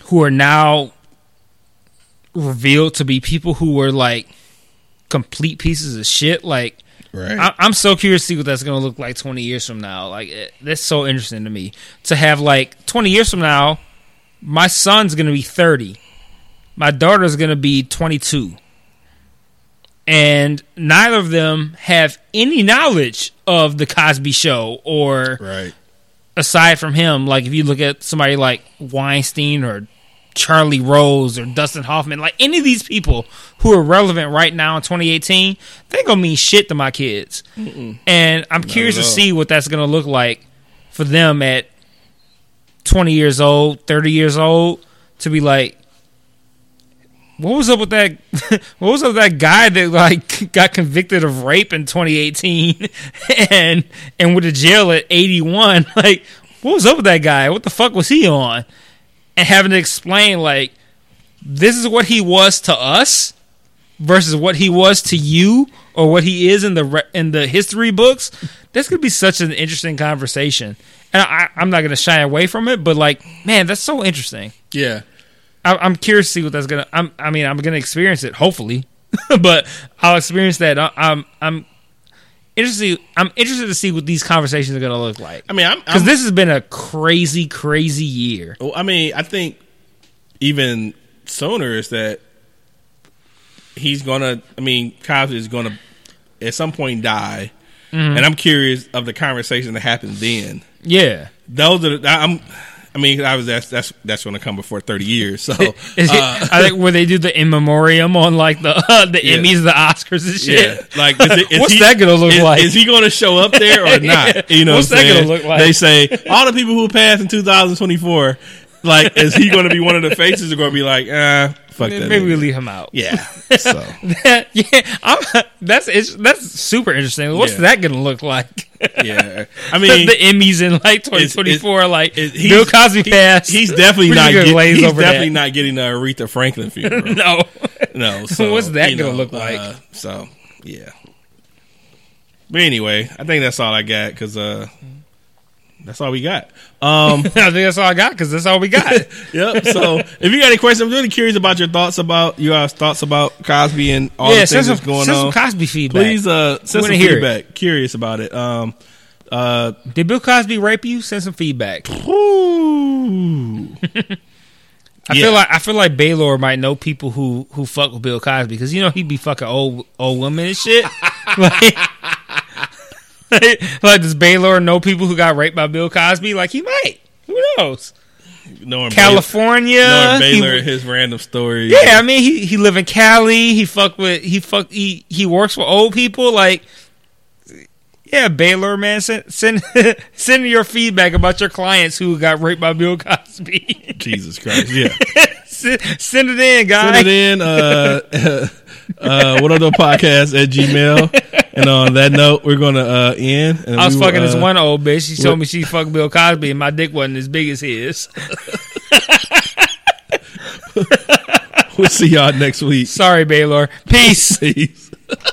who are now revealed to be people who were like complete pieces of shit like right I, I'm so curious to see what that's going to look like 20 years from now. Like it, that's so interesting to me to have like 20 years from now, my son's going to be 30, my daughter's going to be 22, and neither of them have any knowledge of the Cosby Show or right aside from him. Like if you look at somebody like Weinstein or Charlie Rose or Dustin Hoffman, like any of these people who are relevant right now in 2018, they gonna mean shit to my kids. And I'm curious to see what that's gonna look like for them at 20 years old, 30 years old, to be like, what was up with that? what was up with that guy that like got convicted of rape in 2018 and and went to jail at 81? Like, what was up with that guy? What the fuck was he on? And having to explain like, this is what he was to us versus what he was to you or what he is in the re- in the history books. That's gonna be such an interesting conversation, and I, I'm not gonna shy away from it. But like, man, that's so interesting. yeah I, I'm curious to see what that's gonna. I'm, I mean, I'm gonna experience it, hopefully, but I'll experience that. I, I'm, I'm. Interested. I'm interested to see what these conversations are going to look like I mean, I'm, because this has been a crazy, crazy year. Well, I mean, I think even sooner is that he's gonna. I mean, Cosby is gonna at some point die, Mm-hmm. and I'm curious of the conversation that happens then. Yeah, Those are. I'm. I mean, I was that's that's that's going to come before 30 years. So uh, I think where they do the in memoriam on like the uh, the Yeah. Emmys, the Oscars and shit. Yeah, like is it, is What's he- that gonna look is, like? Is he going to show up there or not? You know, What's what that gonna look like? They say all the people who passed in 2024. Like, is he going to be one of the faces? Are going to be like, ah, fuck that. Maybe we leave him out. Yeah. So yeah, I'm, that's it's, that's super interesting. What's Yeah. that gonna look like? yeah, I mean, the Emmys in like 2024, like it- Bill Cosby he- passed. He's definitely not. Get, he's definitely that. not getting the Aretha Franklin funeral. no. no. So What's that gonna know, look like? uh, so yeah. But anyway, I think that's all I got because uh, that's all we got. Um, I think that's all I got because that's all we got. yep. So if you got any questions, I'm really curious about your thoughts about your guys' thoughts about Cosby and all yeah, the things some, that's going send on. some Cosby feedback. Please uh, send some wanna hear it. feedback. Curious about it. Um, uh, Did Bill Cosby rape you? Send some feedback. I Yeah. feel like I feel like Baylor might know people who who fuck with Bill Cosby because you know he'd be fucking old old women and shit. like, like, does Baylor know people who got raped by Bill Cosby? Like he might. Who knows? knowing California. Baylor, knowing he- Baylor, his random stories. yeah, I mean he he live in Cali. He fuck with he fuck he he works for old people. Like yeah, Baylor man, send send send your feedback about your clients who got raped by Bill Cosby. Jesus Christ. Yeah. send, send it in, guys. Send it in. Uh, uh, what other podcast at Gmail. And on that note, we're gonna uh, end. And I was we fucking this uh, one old bitch. She told me she fucked Bill Cosby, and my dick wasn't as big as his. We'll see y'all next week. Sorry, Baylor. Peace. Peace.